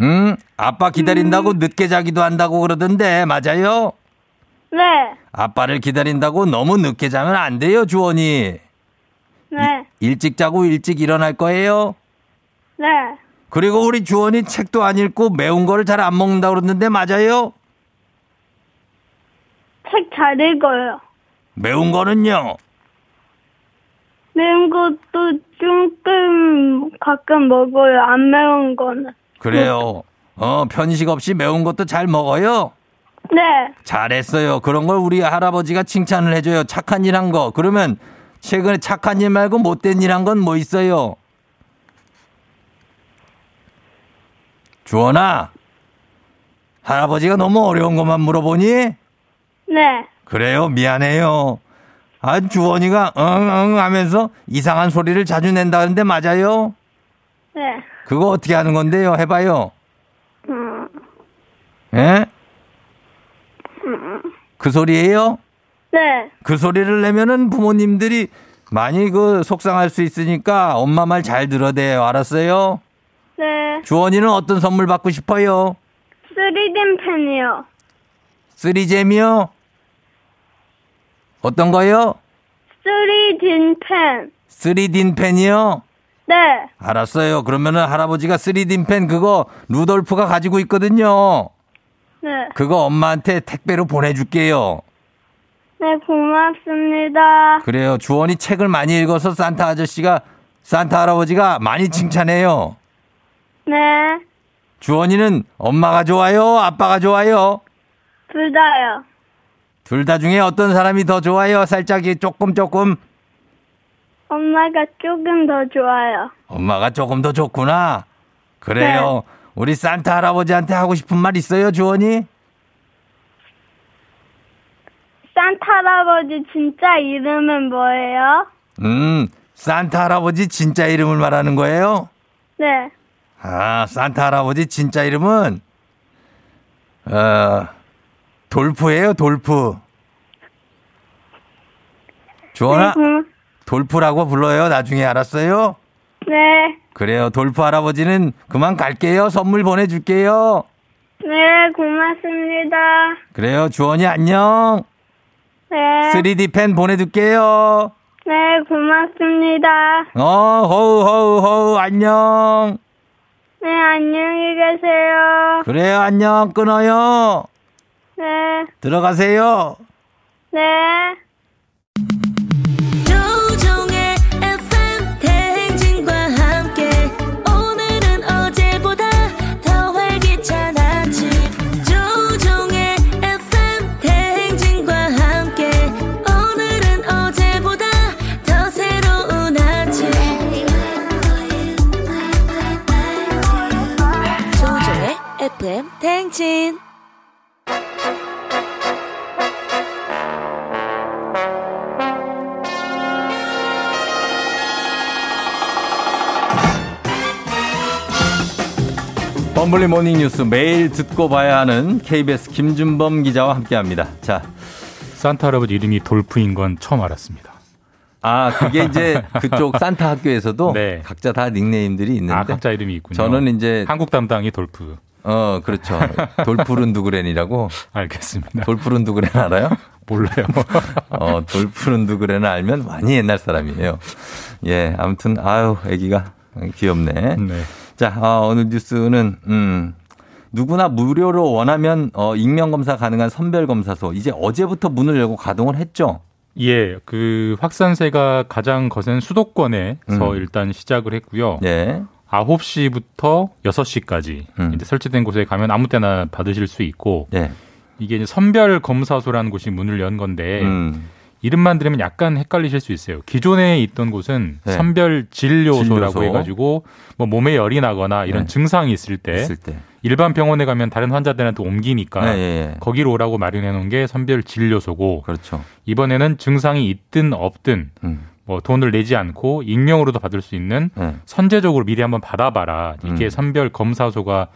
응? 아빠 기다린다고 늦게 자기도 한다고 그러던데, 맞아요? 네, 아빠를 기다린다고 너무 늦게 자면 안 돼요, 주원이. 네, 일찍 자고 일찍 일어날 거예요? 네, 그리고 우리 주원이 책도 안 읽고 매운 거를 잘 안 먹는다고 그러는데, 맞아요? 책 잘 읽어요. 매운 거는요? 매운 것도 조금 가끔 먹어요. 안 매운 거는. 그래요. 어, 편식 없이 매운 것도 잘 먹어요? 네, 잘했어요. 그런 걸 우리 할아버지가 칭찬을 해줘요. 착한 일 한 거. 그러면 최근에 착한 일 말고 못된 일 한 건 뭐 있어요? 주원아, 할아버지가 너무 어려운 것만 물어보니? 네, 그래요. 미안해요. 아, 주원이가 응 응 하면서 이상한 소리를 자주 낸다는데 맞아요? 네. 그거 어떻게 하는 건데요? 해봐요. 음, 예? 음, 그 소리예요? 네. 그 소리를 내면은 부모님들이 많이 그 속상할 수 있으니까 엄마 말 잘 들어대요. 알았어요? 네. 주원이는 어떤 선물 받고 싶어요? 3D 펜이요. 쓰리잼이요? 어떤 거요? 3D 펜. 3D 펜이요? 네. 알았어요. 그러면은 할아버지가 3D 펜 그거 루돌프가 가지고 있거든요. 네. 그거 엄마한테 택배로 보내줄게요. 네, 고맙습니다. 그래요. 주원이 책을 많이 읽어서 산타 아저씨가 산타 할아버지가 많이 칭찬해요. 네. 주원이는 엄마가 좋아요? 아빠가 좋아요? 둘 다요. 둘 다 중에 어떤 사람이 더 좋아요? 살짝 조금 조금 엄마가 조금 더 좋아요. 엄마가 조금 더 좋구나. 그래요. 우리 산타 할아버지한테 하고 싶은 말 있어요, 주원이? 산타 할아버지 진짜 이름은 뭐예요? 음, 산타 할아버지 진짜 이름을 말하는 거예요? 네. 아, 산타 할아버지 진짜 이름은 어, 돌프예요, 돌프. 주원아, 네, 돌프라고 불러요. 나중에 알았어요? 네. 그래요. 돌프 할아버지는 그만 갈게요. 선물 보내줄게요. 네, 고맙습니다. 그래요. 주원이 안녕. 네. 3D 펜 보내줄게요. 네, 고맙습니다. 어, 호우, 호우, 호우, 안녕. 네, 안녕히 계세요. 그래요, 안녕. 끊어요. 네. 들어가세요. 네. 대행진 범블리 모닝 뉴스 매일 듣고 봐야 하는 KBS 김준범 기자와 함께 합니다. 자. 산타 할아버지 이름이 돌프인 건 처음 알았습니다. 아, 그게 이제 [laughs] 그쪽 산타 학교에서도 네. 각자 다 닉네임들이 있는데. 아, 각자 이름이 있군요. 저는 이제 한국 담당이 돌프. 어, 그렇죠. 돌푸른 두그렌이라고. 알겠습니다. 돌푸른 두그렌 알아요? 몰라요. 어, 돌푸른 두그렌을 알면 많이 옛날 사람이에요. 예, 아무튼 아유, 아기가 귀엽네. 네. 자, 어, 오늘 뉴스는 음. 누구나 무료로 원하면 어, 익명 검사 가능한 선별 검사소 이제 어제부터 문을 열고 가동을 했죠. 예, 그 확산세가 가장 거센 수도권에서 음. 일단 시작을 했고요. 네. 9시부터 6시까지 음. 이제 설치된 곳에 가면 아무 때나 받으실 수 있고 네. 이게 이제 선별 검사소라는 곳이 문을 연 건데 음. 이름만 들으면 약간 헷갈리실 수 있어요. 기존에 있던 곳은 네. 선별 진료소라고 진료소. 해가지고 뭐 몸에 열이 나거나 이런 네. 증상이 있을 때, 있을 때. 일반 병원에 가면 다른 환자들한테 옮기니까 네, 예, 예. 거기로 오라고 마련해 놓은 게 선별 진료소고 그렇죠. 이번에는 증상이 있든 없든 음. 뭐 돈을 내지 않고 익명으로도 받을 수 있는 네. 선제적으로 미리 한번 받아봐라. 이게 음. 선별 검사소가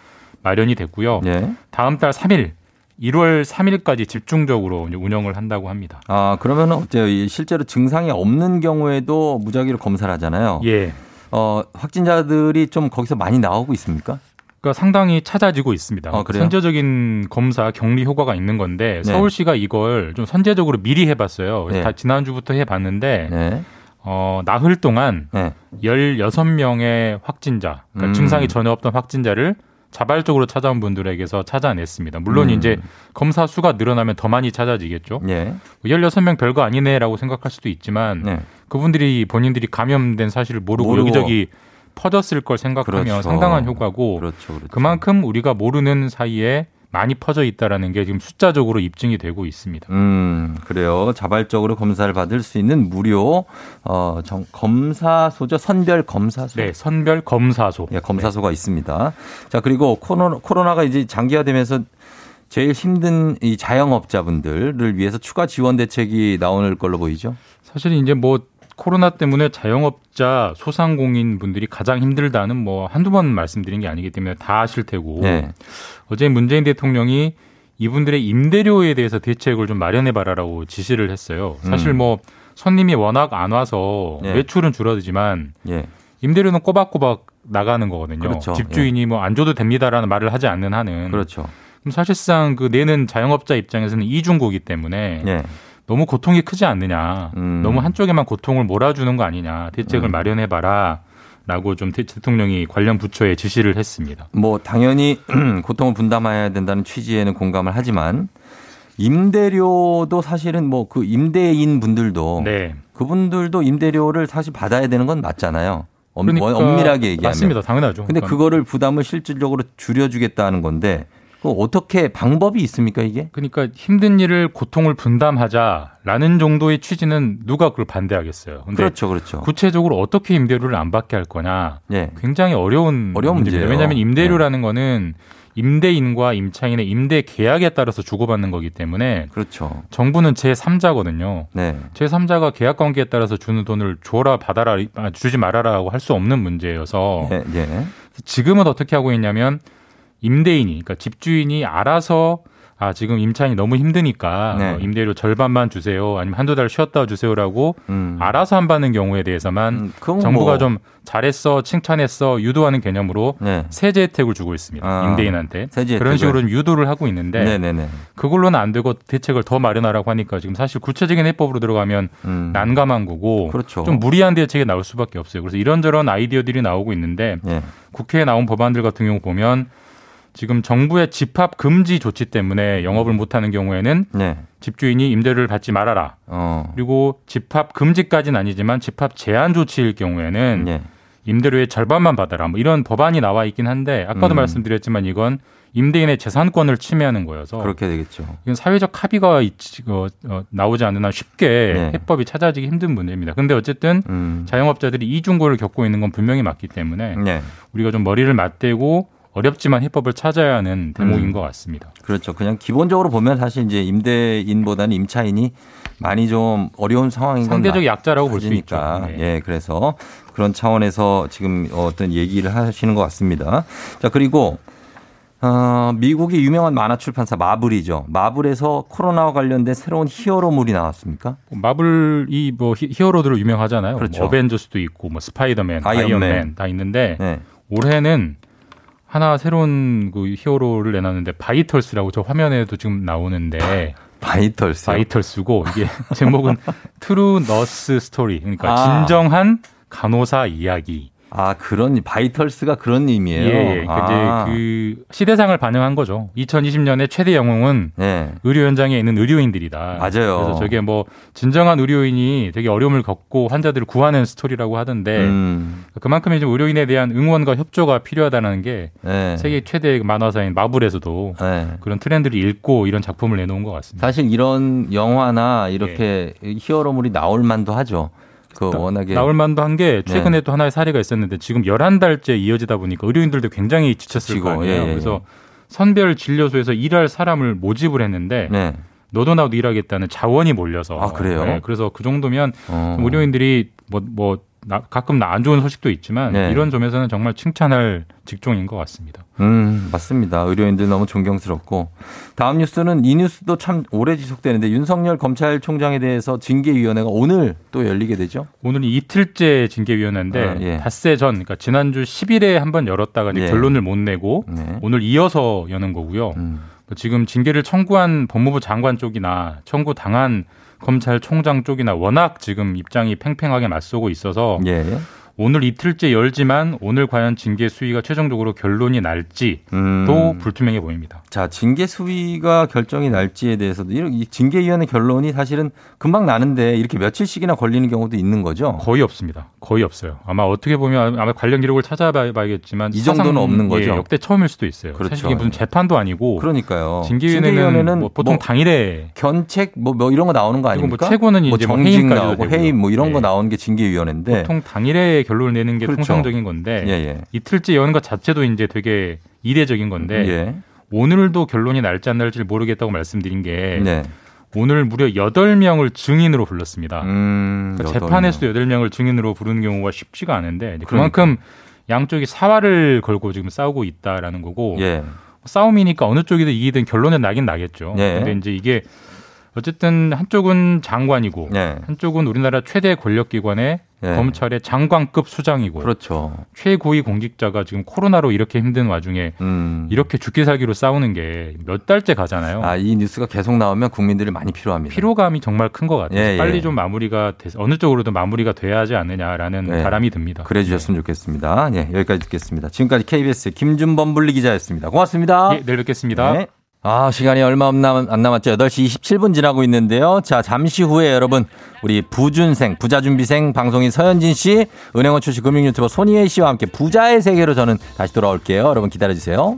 마련이 됐고요. 예. 다음 달 3일, 1월 3일까지 집중적으로 운영을 한다고 합니다. 아, 그러면 어때요? 이 실제로 증상이 없는 경우에도 무작위로 검사를 하잖아요. 예. 어, 확진자들이 좀 거기서 많이 나오고 있습니까? 그러니까 상당히 찾아지고 있습니다. 아? 선제적인 검사 격리 효과가 있는 건데 네. 서울시가 이걸 좀 선제적으로 미리 해봤어요. 네. 다 지난주부터 해봤는데 네. 어, 나흘 동안 네. 16명의 확진자, 그러니까 음. 증상이 전혀 없던 확진자를 자발적으로 찾아온 분들에게서 찾아냈습니다. 물론 음. 이제 검사 수가 늘어나면 더 많이 찾아지겠죠. 예. 16명 별거 아니네라고 생각할 수도 있지만 네. 그분들이 본인들이 감염된 사실을 모르고, 모르고. 여기저기 퍼졌을 걸 생각하면 그렇죠. 상당한 효과고 그렇죠. 그렇죠. 그만큼 우리가 모르는 사이에 많이 퍼져 있다라는 게 지금 숫자적으로 입증이 되고 있습니다. 음, 그래요. 자발적으로 검사를 받을 수 있는 무료 어, 정, 검사소죠. 선별 검사소. 네, 선별 검사소. 예, 검사소가 있습니다. 자, 그리고 코로나, 코로나가 이제 장기화되면서 제일 힘든 이 자영업자분들을 위해서 추가 지원 대책이 나오는 걸로 보이죠. 사실 이제 뭐 코로나 때문에 자영업자 소상공인 분들이 가장 힘들다는 뭐 한두 번 말씀드린 게 아니기 때문에 다 아실 테고 네. 어제 문재인 대통령이 이분들의 임대료에 대해서 대책을 좀 마련해 봐라라고 지시를 했어요. 사실 음. 뭐 손님이 워낙 안 와서 예. 매출은 줄어들지만 예. 임대료는 꼬박꼬박 나가는 거거든요. 그렇죠. 집주인이 뭐안 줘도 됩니다라는 말을 하지 않는 한은 그렇죠. 그럼 사실상 그 내는 자영업자 입장에서는 이중고기 때문에 예. 너무 고통이 크지 않느냐. 음. 너무 한쪽에만 고통을 몰아주는 거 아니냐. 대책을 음. 마련해봐라. 라고 좀 대- 대통령이 관련 부처에 지시를 했습니다. 뭐 당연히 [clears throat] 고통을 분담해야 된다는 취지에는 공감을 하지만 임대료도 사실은 뭐 그 임대인 분들도 네. 그분들도 임대료를 사실 받아야 되는 건 맞잖아요. 엄, 그러니까 엄밀하게 얘기하면. 맞습니다. 당연하죠. 근데 그러니까 그거를 부담을 실질적으로 줄여주겠다는 건데 그 어떻게 방법이 있습니까 이게? 그러니까 힘든 일을 고통을 분담하자라는 정도의 취지는 누가 그걸 반대하겠어요. 근데 그렇죠, 그렇죠. 구체적으로 어떻게 임대료를 안 받게 할 거냐 예. 굉장히 어려운 어려운 문제입니다. 문제예요. 왜냐하면 임대료라는 거는 임대인과 임차인의 임대 계약에 따라서 주고받는 거기 때문에 그렇죠. 정부는 제3자거든요. 네. 제3자가 계약 관계에 따라서 주는 돈을 줘라 받아라 아, 주지 말아라고 할 수 없는 문제여서 예, 예. 지금은 어떻게 하고 있냐면 임대인이 그러니까 집주인이 알아서 아 지금 임차인이 너무 힘드니까 네. 어, 임대료 절반만 주세요 아니면 한두 달 쉬었다 주세요라고 음. 알아서 안 받는 경우에 대해서만 그건 정부가 뭐- 좀 잘했어 칭찬했어 유도하는 개념으로 네. 세제 혜택을 주고 있습니다 아, 임대인한테 그런. 식으로 좀 유도를 하고 있는데 네네네. 그걸로는 안 되고 대책을 더 마련하라고 하니까 지금 사실 구체적인 해법으로 들어가면 음. 난감한 거고 그렇죠. 좀 무리한 대책이 나올 수밖에 없어요. 그래서 이런저런 아이디어들이 나오고 있는데 예. 국회에 나온 법안들 같은 경우 보면 지금 정부의 집합 금지 조치 때문에 영업을 못하는 경우에는 네. 집주인이 임대료를 받지 말아라. 어. 그리고 집합 금지까지는 아니지만 집합 제한 조치일 경우에는 예. 임대료의 절반만 받아라. 뭐 이런 법안이 나와 있긴 한데 아까도 음. 말씀드렸지만 이건 임대인의 재산권을 침해하는 거여서 그렇게 되겠죠. 이건 사회적 합의가 있- 어, 어, 나오지 않는 한 쉽게 네. 해법이 찾아지기 힘든 문제입니다. 근데 어쨌든 음. 자영업자들이 이중고를 겪고 있는 건 분명히 맞기 때문에 네. 우리가 좀 머리를 맞대고 어렵지만 해법을 찾아야 하는 대목인 음. 것 같습니다. 그렇죠. 그냥 기본적으로 보면 사실 이제 임대인보다는 임차인이 많이 좀 어려운 상황인 건 상대적 맞- 약자라고 볼 수 있죠. 네. 예, 그래서 그런 차원에서 지금 어떤 얘기를 하시는 것 같습니다. 자, 그리고 어, 미국의 유명한 만화 출판사 마블이죠. 마블에서 코로나와 관련된 새로운 히어로물이 나왔습니까? 마블이 뭐 히- 히어로들로 유명하잖아요. 그렇죠. 뭐 어벤져스도 있고 뭐 스파이더맨, 아이언맨. 아이언맨, 다 있는데 네. 올해는 하나 새로운 그 히어로를 내놨는데 Vitals라고 저 화면에도 지금 나오는데 Vitals. Vitals고 이게 [laughs] 제목은 True Nurse Story 그러니까 아. 진정한 간호사 이야기. 아, 그런 Vitals가 그런 의미예요. 예, 예. 그러니까 아. 이제 그 시대상을 반영한 거죠. 2020년에 최대 영웅은 네. 의료 현장에 있는 의료인들이다. 맞아요. 그래서 저게 뭐 진정한 의료인이 되게 어려움을 겪고 환자들을 구하는 스토리라고 하던데 음. 그만큼 이제 의료인에 대한 응원과 협조가 필요하다는 게 네. 세계 최대 만화사인 마블에서도 네. 그런 트렌드를 읽고 이런 작품을 내놓은 것 같습니다. 사실 이런 영화나 이렇게 히어로물이 나올 만도 하죠. 그 워낙에 나올 만도 한게 네. 최근에 또 하나의 사례가 있었는데 지금 11달째 이어지다 보니까 의료인들도 굉장히 지쳤을 지치고, 거 아니에요. 예, 예, 예. 그래서 선별 진료소에서 일할 사람을 모집을 했는데 네. 너도 나도 일하겠다는 자원이 몰려서 아, 그래요? 네, 그래서 그 정도면 어. 의료인들이 뭐뭐 가끔 나- 안 좋은 소식도 있지만 네. 이런 점에서는 정말 칭찬할 직종인 것 같습니다. 음, 맞습니다. 의료인들 너무 존경스럽고. 다음 뉴스는 이 뉴스도 참 오래 지속되는데 윤석열 검찰총장에 대해서 징계위원회가 오늘 또 열리게 되죠? 오늘이 이틀째 징계위원회인데 아, 예. 닷새 전, 그러니까 지난주 10일에 한번 열었다가 예. 결론을 못 내고 네. 오늘 이어서 여는 거고요. 음. 지금 징계를 청구한 법무부 장관 쪽이나 청구 당한 검찰총장 쪽이나 워낙 지금 입장이 팽팽하게 맞서고 있어서 예. 오늘 이틀째 열지만 오늘 과연 징계 수위가 최종적으로 결론이 날지도 음. 불투명해 보입니다. 자, 징계 수위가 결정이 날지에 대해서도 이 징계위원회 결론이 사실은 금방 나는데 이렇게 며칠씩이나 걸리는 경우도 있는 거죠? 거의 없습니다. 거의 없어요. 아마 어떻게 보면 아마 관련 기록을 찾아봐야겠지만 이 정도는 없는 거죠? 예, 역대 처음일 수도 있어요. 그렇죠. 사실 이게 무슨 재판도 아니고 그러니까요. 징계위원회는 징계위원회는 뭐 보통 뭐 당일에 견책 뭐, 뭐 이런 거 나오는 거뭐 아닙니까? 최고는 뭐 이제 뭐 나오고 되고요. 해임 뭐 이런 거 네. 나오는 게 징계위원회인데 보통 당일에 결론을 내는 게 그렇죠. 통상적인 건데 예, 예. 이틀째 여는 것 자체도 이제 되게 이례적인 건데 예. 오늘도 결론이 날지 안 날지를 모르겠다고 말씀드린 게 네. 오늘 무려 8명을 증인으로 불렀습니다. 음, 그러니까 재판에서도 8명을 증인으로 부르는 경우가 쉽지가 않은데 그러니까. 그만큼 양쪽이 사활을 걸고 지금 싸우고 있다라는 거고 예. 싸움이니까 어느 쪽이든 이기든 결론은 나긴 나겠죠. 예. 근데 이제 이게 어쨌든 한쪽은 장관이고 예. 한쪽은 우리나라 최대 권력기관의 예. 검찰의 장관급 수장이고 그렇죠. 최고위 공직자가 지금 코로나로 이렇게 힘든 와중에 음. 이렇게 죽기 살기로 싸우는 게 몇 달째 가잖아요. 아, 이 뉴스가 계속 나오면 국민들이 많이 필요합니다. 피로감이 정말 큰 것 같아요. 예, 예. 빨리 좀 마무리가 돼서 어느 쪽으로든 마무리가 돼야 하지 않느냐라는 네. 바람이 듭니다. 그래 주셨으면 좋겠습니다. 예, 여기까지 듣겠습니다. 지금까지 KBS 김준범 분리 기자였습니다. 고맙습니다. 예, 내일 뵙겠습니다. 네. 아, 시간이 얼마 안, 남았죠. 8시 27분 지나고 있는데요. 자, 잠시 후에 여러분, 우리 부준생, 부자준비생 방송인 서현진 씨, 은행원 출신 금융 유튜버 손희애 씨와 함께 부자의 세계로 저는 다시 돌아올게요. 여러분 기다려주세요.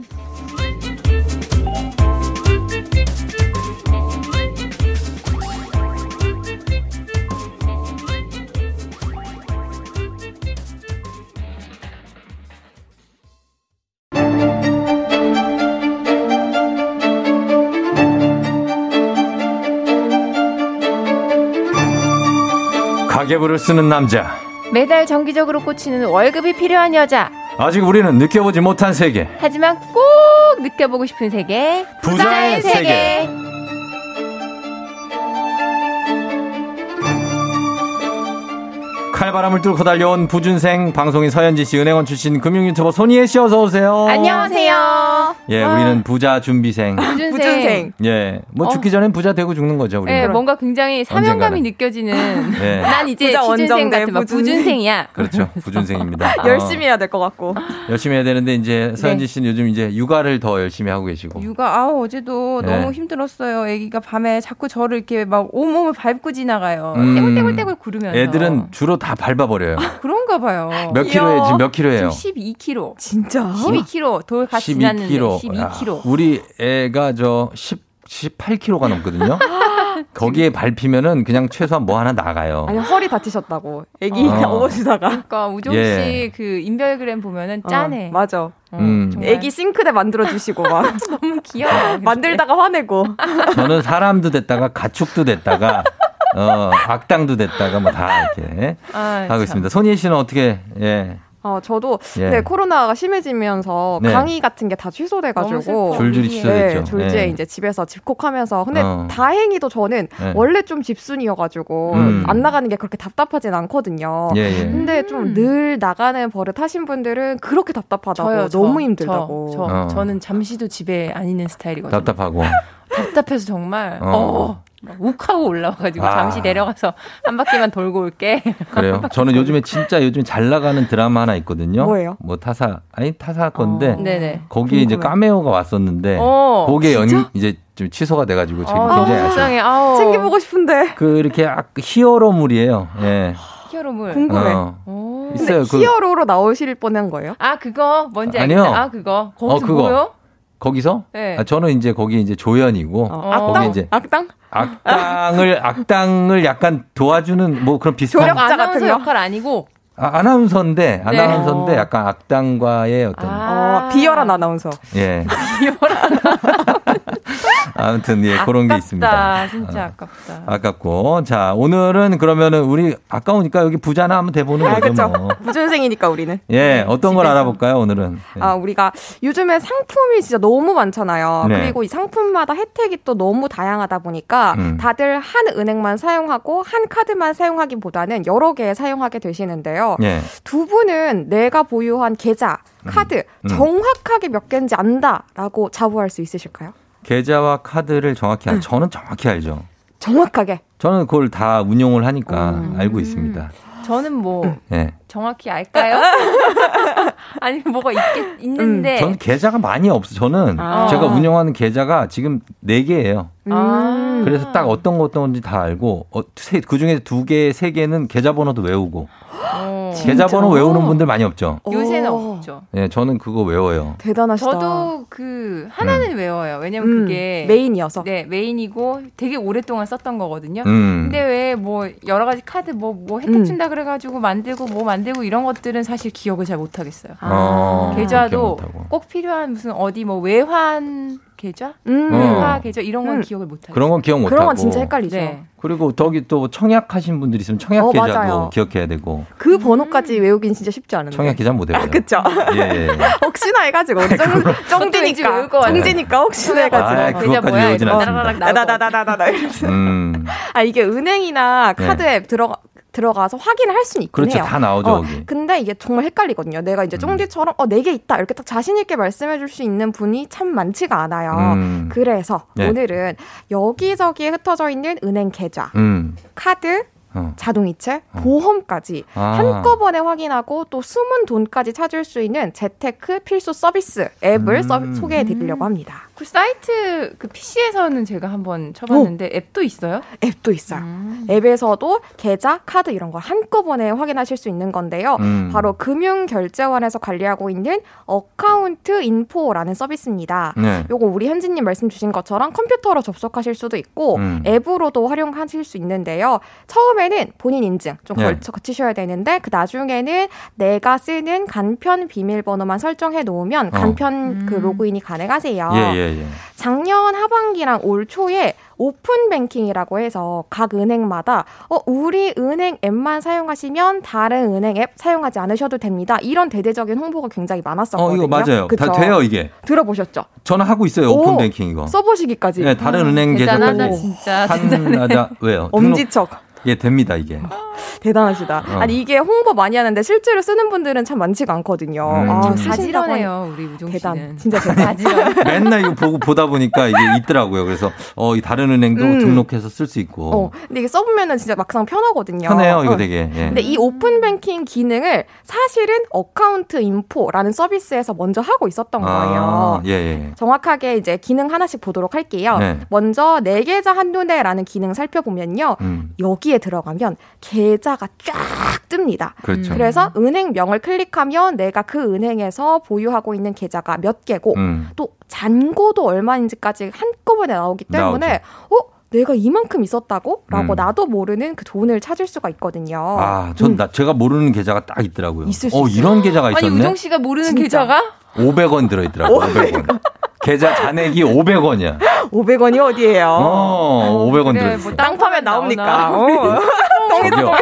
가계부를 쓰는 남자. 매달 정기적으로 꽂히는 월급이 필요한 여자. 아직 우리는 느껴보지 못한 세계. 하지만 꼭 느껴보고 싶은 세계. 부자의 세계. 칼바람을 뚫고 달려온 부준생 방송인 서현지 씨, 은행원 출신 금융 유튜버 손희애 씨 어서 오세요. 안녕하세요. 예, 아. 우리는 부자 준비생. 부준생. 부준생. 예, 뭐 어. 죽기 전엔 부자 되고 죽는 거죠, 우리. 네, 뭔가 굉장히 사명감이 언젠가는. 느껴지는. [laughs] 예. [laughs] 난 이제 원정대 같은 막 부준생. 부준생 이야. 그렇죠, 부준생입니다. 어, [laughs] 열심히 해야 될 것 같고. 열심히 해야 되는데 이제 서현지 네. 씨는 요즘 이제 육아를 더 열심히 하고 계시고. 육아 아우 어제도 네. 너무 힘들었어요. 아기가 밤에 자꾸 저를 이렇게 막 온몸을 밟고 지나가요. 음. 떼굴떼굴떼굴 구르면서. 애들은 주로 다 밟아버려요. 그런가 봐요. 몇 킬로에 지금 몇 킬로예요? 지금 12kg. 진짜? 12kg 돌 같이 지났는데 12kg. 우리 애가 저 10, 18kg가 넘거든요. [laughs] 거기에 밟히면은 그냥 최소한 뭐 하나 나가요. 아니 허리 다치셨다고. 애기 어. 업어주다가. 그러니까 우종 예. 씨그 인별그램 보면은 짠해. 어, 맞아. 음. 애기 싱크대 만들어 주시고 막 [laughs] 너무 귀여워. 만들다가 화내고. 저는 사람도 됐다가 가축도 됐다가 [laughs] 어, 악당도 됐다가 뭐 다 이렇게 아, 하고 참. 있습니다. 손희애 씨는 어떻게 예. 어, 저도 예. 네, 코로나가 심해지면서 네. 강의 같은 게 다 취소돼가지고. 줄줄이 취소됐죠. 네, 졸지에 예. 이제 집에서 집콕하면서 근데 어. 다행히도 저는 네. 원래 좀 집순이여가지고 음. 안 나가는 게 그렇게 답답하진 않거든요. 예, 예. 근데 좀 늘 나가는 버릇 하신 분들은 그렇게 답답하다고 저요, 저, 너무 힘들다고. 저, 저. 어. 저는 잠시도 집에 안 있는 스타일이거든요. 답답하고. 답답해서 정말 어. 어. 막 욱하고 올라와가지고 아. 잠시 내려가서 한 바퀴만 돌고 올게. [laughs] 그래요. 저는 요즘에 진짜 요즘 잘 나가는 드라마 하나 있거든요. 뭐예요? 뭐 타사 아니 타사 건데 어. 네네. 거기에 이제 궁금해. 카메오가 왔었는데 어, 거기에 연? 이제 좀 취소가 돼가지고 지금 어, 굉장히. 아우. 챙겨보고 싶은데 그 이렇게 아- 히어로물이에요. 예. 히어로물. 궁금해. 어. 오. 있어요. 그 히어로로 나오실 뻔한 거예요? 아 그거 뭔지 아니요. 알겠다. 아 그거 거기서 어, 그거. 뭐요? 거기서 네. 아, 저는 이제 거기 이제 조연이고 어, 거기 악당? 이제 악당? 악당을 악당을 약간 도와주는 뭐 그런 비슷한 조력자 아나운서 같은 거? 역할 아니고 아, 아나운서인데 네. 아나운서인데 약간 악당과의 어떤 아. 어, 비열한 아나운서. 예. [laughs] 아무튼 예 그런 게 있습니다. 아깝다. 진짜 어, 아깝다. 아깝고 자 오늘은 그러면은 우리 아까우니까 여기 부자나 한번 대보는 아, 거죠 그쵸. 뭐. 부준생이니까 우리는. 예 어떤 걸 집에서. 알아볼까요 오늘은? 예. 아, 우리가 요즘에 상품이 진짜 너무 많잖아요. 네. 그리고 이 상품마다 혜택이 또 너무 다양하다 보니까 음. 다들 한 은행만 사용하고 한 카드만 사용하기보다는 여러 개 사용하게 되시는데요. 예. 두 분은 내가 보유한 계좌, 카드 음. 정확하게 몇 개인지 안다라고 자부할 수 있으실까요? 계좌와 카드를 정확히 알, 저는 정확히 알죠. 정확하게. 저는 그걸 다 운용을 하니까 음. 알고 있습니다. 저는 뭐 예. 정확히 알까요? [laughs] 아니 뭐가 있겠 있는데. 저는 계좌가 많이 없어. 저는 아. 제가 운영하는 계좌가 지금 네 개예요. 아. 그래서 딱 어떤 거 어떤 건지 다 알고 어, 그 중에 두 개, 세 개는 계좌번호도 외우고 어. 계좌번호 외우는 분들 많이 없죠. 요새는 오. 없죠. 예, 저는 그거 외워요. 대단하시다. 저도 그 하나는 외워요. 왜냐면 음, 그게 메인이어서. 네 메인이고 되게 오랫동안 썼던 거거든요. 음. 근데 왜 뭐 여러 가지 카드 뭐뭐 혜택 음. 준다 그래 가지고 만들고 뭐 만들 고 이런 것들은 사실 기억을 잘 못하겠어요. 어, 기억 계좌도 못하고. 꼭 필요한 무슨 어디 뭐 외환 계좌, 음. 은행화 계좌 이런 건 음. 기억을 못 하죠. 그런 건 기억 못 그런. 건 진짜 헷갈리죠. 네. 그리고 저기 또 청약하신 분들이 있으면 청약 어, 계좌도 맞아요. 기억해야 되고 그 번호까지 외우긴 진짜 쉽지 않은데. 청약 계좌 못 외워요. 그쵸. 예, 예. [laughs] 혹시나 해가지고 같아. 쫑디니까 혹시나 해가지고 아, 그것까지 외우진 않습니다. 나나나나나나 이러면서. 음. 아 이게 은행이나 카드 네. 앱 들어가 들어가서 확인을 할 수는 있긴 그렇죠. 해요. 다 나오죠, 어. 근데 이게 정말 헷갈리거든요. 내가 이제 쫑디처럼 어네 개 있다 이렇게 딱 자신 있게 말씀해 줄 수 있는 분이 참 많지가 않아요. 음. 그래서 네. 오늘은 여기저기에 흩어져 있는 은행 계좌, 음. 카드, 어. 자동이체, 보험까지 아. 한꺼번에 확인하고 또 숨은 돈까지 찾을 수 있는 재테크 필수 서비스 앱을 음. 서- 소개해 드리려고 합니다. 그 사이트 그 PC에서는 제가 한번 쳐봤는데 앱도 있어요? 앱도 있어요. 앱에서도 계좌, 카드 이런 걸 한꺼번에 확인하실 수 있는 건데요. 음. 바로 금융결제원에서 관리하고 있는 어카운트 인포라는 서비스입니다. 네. 요거 우리 현진님 말씀 주신 것처럼 컴퓨터로 접속하실 수도 있고 음. 앱으로도 활용하실 수 있는데요. 처음에는 본인 인증 좀 네. 걸쳐 거치셔야 되는데 그 나중에는 내가 쓰는 간편 비밀번호만 설정해 놓으면 어. 간편 그 로그인이 가능하세요. 예, 예, 예. 작년 하반기랑 올 초에 오픈 뱅킹이라고 해서 각 은행마다 어 우리 은행 앱만 사용하시면 다른 은행 앱 사용하지 않으셔도 됩니다. 이런 대대적인 홍보가 굉장히 많았었거든요. 어, 이거 맞아요. 그쵸? 다 돼요, 이게. 들어보셨죠? 저는 하고 있어요. 오, 오픈 뱅킹 이거. 써보시기까지. 네, 다른 은행 대단하다, 계좌까지 진짜. 판하다 왜요? 등록- 엄지척. 예, 됩니다, 이게. 대단하시다. 어. 아니 이게 홍보 많이 하는데 실제로 쓰는 분들은 참 많지가 않거든요. 음. 아, 가지런해요, 우리 우종 대단. 씨는. 진짜 대단. [laughs] 맨날 이거 보고 보다 보니까 이게 있더라고요. 그래서 어, 이 다른 은행도 음. 등록해서 쓸 수 있고. 어, 근데 이게 써보면은 진짜 막상 편하거든요. 편해요, 이거 어. 되게. 예. 근데 이 오픈 뱅킹 기능을 사실은 어카운트 인포라는 서비스에서 먼저 하고 있었던 거예요. 아, 예, 예. 정확하게 이제 기능 하나씩 보도록 할게요. 네. 먼저 내 계좌 한눈에라는 기능 살펴보면요. 음. 여기 에 들어가면 계좌가 쫙 뜹니다. 그렇죠. 그래서 은행명을 클릭하면 내가 그 은행에서 보유하고 있는 계좌가 몇 개고 음. 또 잔고도 얼마인지까지 한꺼번에 나오기 때문에 어 내가 이만큼 있었다고? 라고 음. 나도 모르는 그 돈을 찾을 수가 있거든요. 아, 전 나, 제가 모르는 계좌가 딱 있더라고요. 음. 있을 수 어, 있어요. 이런 계좌가 아니 있었네. 우종 씨가 모르는 진짜. 계좌가 500원 들어있더라고, 500원. 계좌 잔액이 500원이야. 500원이 어디예요? 어, 500원 그래, 들어있어. 뭐 땅 파면 나옵니까? 어. [laughs] 저기요.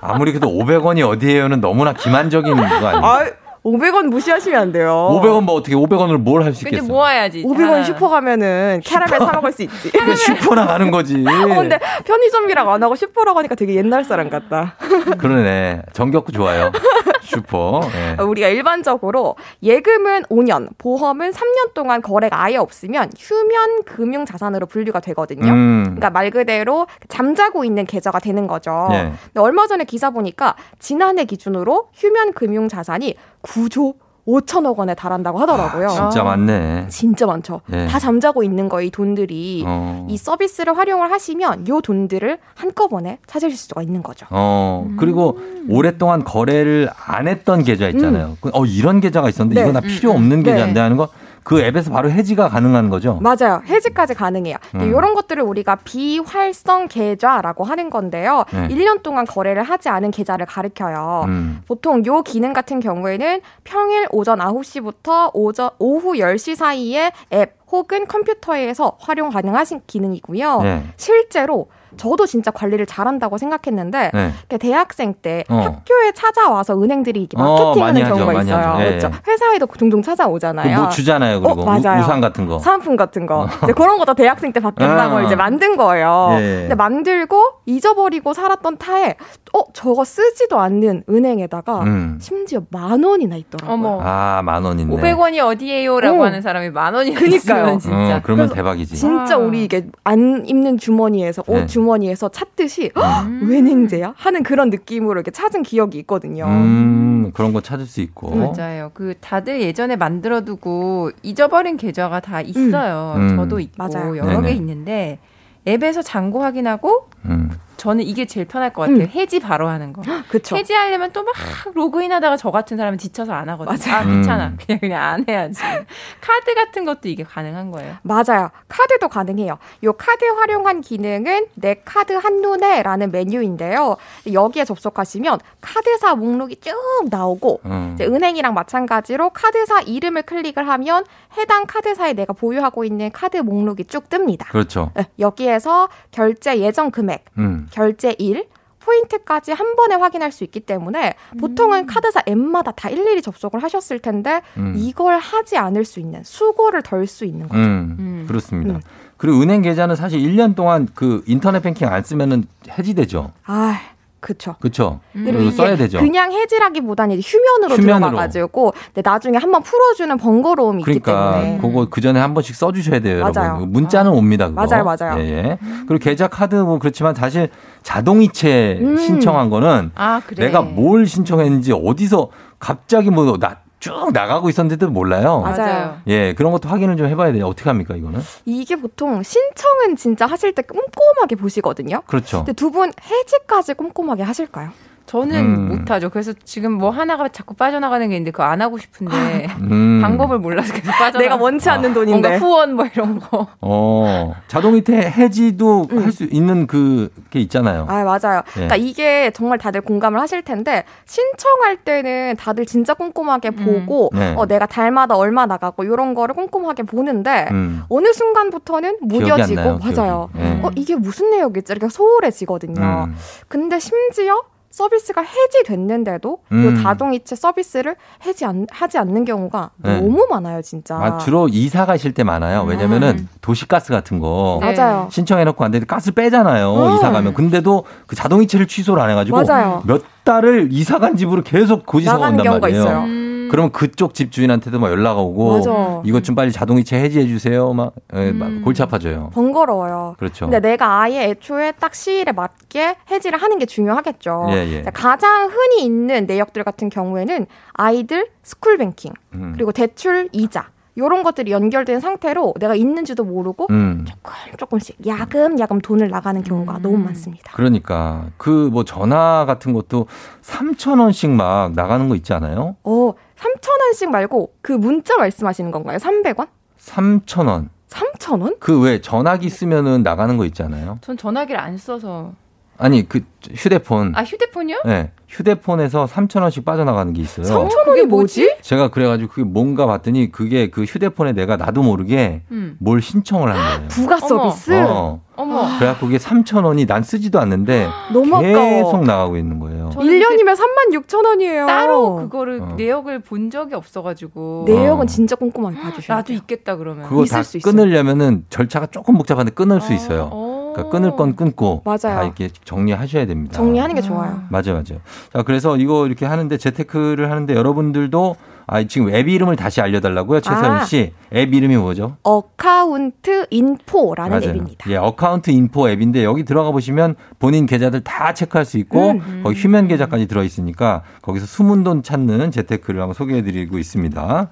아무리 그래도 500원이 어디에요는 너무나 기만적인 거 아니에요? 아, 500원 무시하시면 안 돼요. 500원 뭐 어떻게 500원을 뭘 할수 근데 있겠어? 모아야지. 500원 아. 슈퍼 가면은 캐러멜 사 먹을 수 있지. 그러니까 슈퍼나 가는 거지. [laughs] 어, 근데 편의점이라고 안 하고 슈퍼라고 하니까 되게 옛날 사람 같다. 그러네. 정겹고 좋아요. [laughs] 슈퍼. 예. [laughs] 우리가 일반적으로 예금은 5년, 보험은 3년 동안 거래가 아예 없으면 휴면 금융 자산으로 분류가 되거든요. 음. 그러니까 말 그대로 잠자고 있는 계좌가 되는 거죠. 예. 근데 얼마 전에 기사 보니까 지난해 기준으로 휴면 금융 자산이 9조 5천억 원에 달한다고 하더라고요. 진짜 많네. 진짜 많죠. 예. 다 잠자고 있는 거예요, 이 돈들이. 어. 이 서비스를 활용을 하시면 요 돈들을 한꺼번에 찾으실 수가 있는 거죠. 어, 그리고 오랫동안 거래를 안 했던 계좌 있잖아요. 그, 어, 이런 계좌가 있었는데 네. 이거 나 필요 없는 네. 계좌인데 하는 거 그 앱에서 바로 해지가 가능한 거죠? 맞아요. 해지까지 가능해요. 음. 이런 것들을 우리가 비활성 계좌라고 하는 건데요. 네. 1년 동안 거래를 하지 않은 계좌를 가리켜요. 음. 보통 요 기능 같은 경우에는 평일 오전 9시부터 오전, 오후 10시 사이에 앱 혹은 컴퓨터에서 활용 가능하신 기능이고요. 네. 실제로 저도 진짜 관리를 잘한다고 생각했는데 네. 대학생 때 어. 학교에 찾아와서 은행들이 이렇게 어, 마케팅하는 하죠, 경우가 많이 있어요. 하죠. 예, 그렇죠. 예. 회사에도 종종 그 찾아오잖아요. 뭐 주잖아요. 그리고 어, 맞아요. 우, 상 같은 거. 사은품 같은 거. 이제 그런 것도 대학생 때 받겠다고 아. 이제 만든 거예요. 예. 근데 만들고 잊어버리고 살았던 타에 어 저거 쓰지도 않는 은행에다가 음. 심지어 만 원이나 있더라고요. 어머. 아, 만 원인데. 500원이 어디예요라고 어. 하는 사람이 만 원이 그니까요. 있으면 진짜. 어, 그러면 대박이지. 진짜 우리 이게 안 입는 주머니에서 옷 네. 주머니에서 찾듯이 헉, 은행제야 하는 그런 느낌으로 이렇게 찾은 기억이 있거든요. 음, 그런 거 찾을 수 있고. 맞아요. 그 다들 예전에 만들어두고 잊어버린 계좌가 다 있어요. 음. 저도 있고 맞아요. 여러 개 네네. 있는데 앱에서 잔고 확인하고 음. 저는 이게 제일 편할 것 같아요. 음. 해지 바로 하는 거. [gasps] 그쵸. 해지하려면 또 막 로그인하다가 저 같은 사람은 지쳐서 안 하거든요. 아 귀찮아. 음. 그냥 그냥 안 해야지. [laughs] 카드 같은 것도 이게 가능한 거예요. 맞아요. 카드도 가능해요. 요 카드 활용한 기능은 내 카드 한눈에라는 메뉴인데요. 여기에 접속하시면 카드사 목록이 쭉 나오고 음. 이제 은행이랑 마찬가지로 카드사 이름을 클릭을 하면 해당 카드사에 내가 보유하고 있는 카드 목록이 쭉 뜹니다. 그렇죠. 네, 여기에서 결제 예정 금액, 음. 결제 일, 포인트까지 한 번에 확인할 수 있기 때문에 보통은 카드사 앱마다 다 일일이 접속을 하셨을 텐데 음. 이걸 하지 않을 수 있는 수고를 덜 수 있는 거죠. 음, 그렇습니다. 그리고 은행 계좌는 사실 1년 동안 그 인터넷 뱅킹 안 쓰면은 해지되죠. 아, 그쵸. 그렇죠. 그리고 그리고 써야 되죠. 그냥 해지라기보다는 휴면으로, 휴면으로. 들어가가지고 나중에 한번 풀어주는 번거로움이 있기 그러니까 때문에 그거 그 전에 한 번씩 써주셔야 돼요, 맞아요. 여러분. 문자는 옵니다. 그거. 맞아요, 맞아요. 예, 예. 그리고 계좌 카드 뭐 그렇지만 사실 자동이체 음. 신청한 거는 아 그래. 내가 뭘 신청했는지 어디서 갑자기 뭐 나 쭉 나가고 있었는데도 몰라요. 맞아요. 예, 그런 것도 확인을 좀 해봐야 돼요. 어떻게 합니까 이거는? 이게 보통 신청은 진짜 하실 때 꼼꼼하게 보시거든요. 그렇죠. 근데 두 분 해지까지 꼼꼼하게 하실까요? 저는 음. 못하죠. 그래서 지금 뭐 하나가 자꾸 빠져나가는 게 있는데 그거 안 하고 싶은데 [laughs] 음. 방법을 몰라서 계속 빠져나. 내가 원치 않는 돈인데. 뭔가 후원 뭐 이런 거. 어, 자동이체 해지도 할수 있는 그게 있잖아요. 아 맞아요. 예. 그러니까 이게 정말 다들 공감을 하실 텐데 신청할 때는 다들 진짜 꼼꼼하게 보고 네. 어, 내가 달마다 얼마 나가고 이런 거를 꼼꼼하게 보는데 음. 어느 순간부터는 무뎌지고 맞아요. 예. 어 이게 무슨 내역이지 이렇게 소홀해지거든요. 음. 근데 심지어 서비스가 해지됐는데도 음. 이 자동이체 서비스를 해지 안, 하지 않는 경우가 네. 너무 많아요, 진짜. 아, 주로 이사 가실 때 많아요. 왜냐면은 도시가스 같은 거 네. 맞아요. 신청해놓고 안 되는데 가스 빼잖아요. 음. 이사 가면. 근데도 그 자동이체를 취소를 안 해가지고 맞아요. 몇 달을 이사 간 집으로 계속 고지서가 온단 경우가 말이에요. 그러면 그쪽 집 주인한테도 막 연락 오고 맞아. 이것 좀 빨리 자동이체 해지해 주세요. 막, 예, 막 골치 아파져요. 번거로워요. 그렇죠. 근데 내가 아예 애초에 딱 시일에 맞게 해지를 하는 게 중요하겠죠. 예, 예. 가장 흔히 있는 내역들 같은 경우에는 아이들 스쿨 뱅킹 음. 그리고 대출 이자 이런 것들이 연결된 상태로 내가 있는지도 모르고 음. 조금 조금씩 야금 야금 돈을 나가는 경우가 너무 많습니다. 그러니까 그 뭐 전화 같은 것도 3천 원씩 막 나가는 거 있지 않아요? 어, 3천 원씩 말고 그 문자 말씀하시는 건가요? 300원? 3천 원. 3천 원? 그 왜 전화기 쓰면은 나가는 거 있잖아요. 전 전화기를 안 써서. 아니 그 휴대폰. 아 휴대폰이요? 네. 휴대폰에서 3천 원씩 빠져나가는 게 있어요. 3천 원이 뭐지? 제가 그래가지고 그게 뭔가 봤더니 그게 그 휴대폰에 내가 나도 모르게 음. 뭘 신청을 한 거예요. 부가 서비스? 어. 어머. 그래갖고 그게 3천 원이 난 쓰지도 않는데 [gasps] 너무 계속 아까워. 나가고 있는 거예요. 1년이면 3만 6천 원이에요. 따로 그거를 어. 내역을 본 적이 없어가지고. 내역은 어. 진짜 꼼꼼하게 봐주셔야 나도 돼요. 있겠다 그러면. 그거 다 있을 수 있어요. 끊으려면은 절차가 조금 복잡한데 끊을 수 있어요. 어. 그러니까 끊을 건 끊고 맞아요. 다 이렇게 정리하셔야 됩니다. 정리하는 게 좋아요. 맞아요, 맞아요. 자, 그래서 이거 이렇게 하는데 재테크를 하는데 여러분들도 아, 지금 앱 이름을 다시 알려달라고요, 최서연 아. 씨. 앱 이름이 뭐죠? 어카운트 인포라는 맞아요. 앱입니다. 예, 어카운트 인포 앱인데 여기 들어가 보시면 본인 계좌들 다 체크할 수 있고 음. 거기 휴면 계좌까지 들어 있으니까 거기서 숨은 돈 찾는 재테크를 한번 소개해 드리고 있습니다.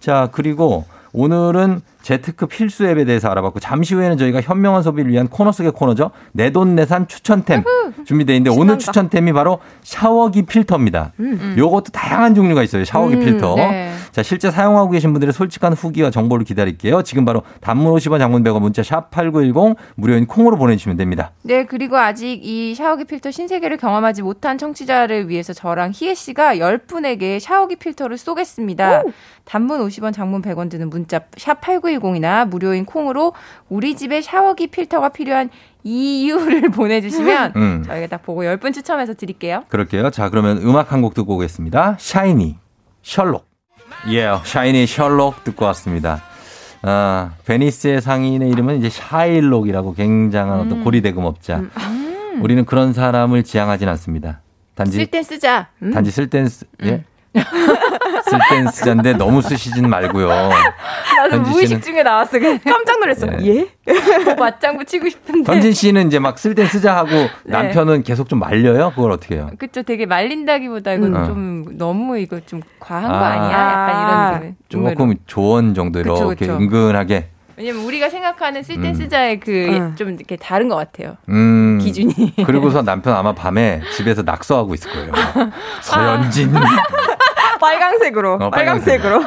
자, 그리고 오늘은 재테크 필수 앱에 대해서 알아봤고 잠시 후에는 저희가 현명한 소비를 위한 코너 속의 코너죠. 내돈내산 추천템 준비되어 있는데 오늘 추천템이 바로 샤워기 필터입니다. 음. 요것도 다양한 종류가 있어요. 샤워기 음, 필터. 네. 자, 실제 사용하고 계신 분들의 솔직한 후기와 정보를 기다릴게요. 지금 바로 단문 50원 장문 100원 문자 샵 8910 무료인 콩으로 보내주시면 됩니다. 네, 그리고 아직 이 샤워기 필터 신세계를 경험하지 못한 청취자를 위해서 저랑 희애 씨가 10분에게 샤워기 필터를 쏘겠습니다. 단문 50원, 장문 100원 드는 문자 샵 8910이나 무료인 콩으로 우리 집에 샤워기 필터가 필요한 이유를 [laughs] 보내주시면 음. 저희가 딱 보고 10분 추첨해서 드릴게요. 그럴게요. 자, 그러면 음악 한 곡 듣고 오겠습니다. 샤이니, 셜록. 예, 샤이니, 셜록 듣고 왔습니다. 아, 베니스의 상인의 이름은 이제 샤일록이라고 굉장한 어떤 고리대금업자. 우리는 그런 사람을 지향하진 않습니다. 단지 쓸 땐 쓰자. 음? 단지 쓸 땐 쓰, 예? 쓸 땐 쓰자인데 너무 쓰시진 말고요. 나도 현지 무의식 중에 나왔어. 깜짝 놀랐어요. 예? 뭐 맞장구 치고 싶은데. 현진 씨는 이제 막 쓸 땐 쓰자 하고 네. 남편은 계속 좀 말려요? 그걸 어떻게 해요? 그쵸, 되게 말린다기보다 이건 음. 좀 너무 이거 좀 과한 거 아. 아니야? 약간 이런 느낌. 조금 조언 정도 그쵸, 이렇게 그쵸. 은근하게 왜냐면 우리가 생각하는 쓸땐 음. 쓰자의 그 응. 좀 이렇게 다른 것 같아요. 음. 기준이. 그리고서 남편 아마 밤에 집에서 낙서하고 있을 거예요. [laughs] 서연진. [laughs] 빨강색으로. 어, 빨강색으로.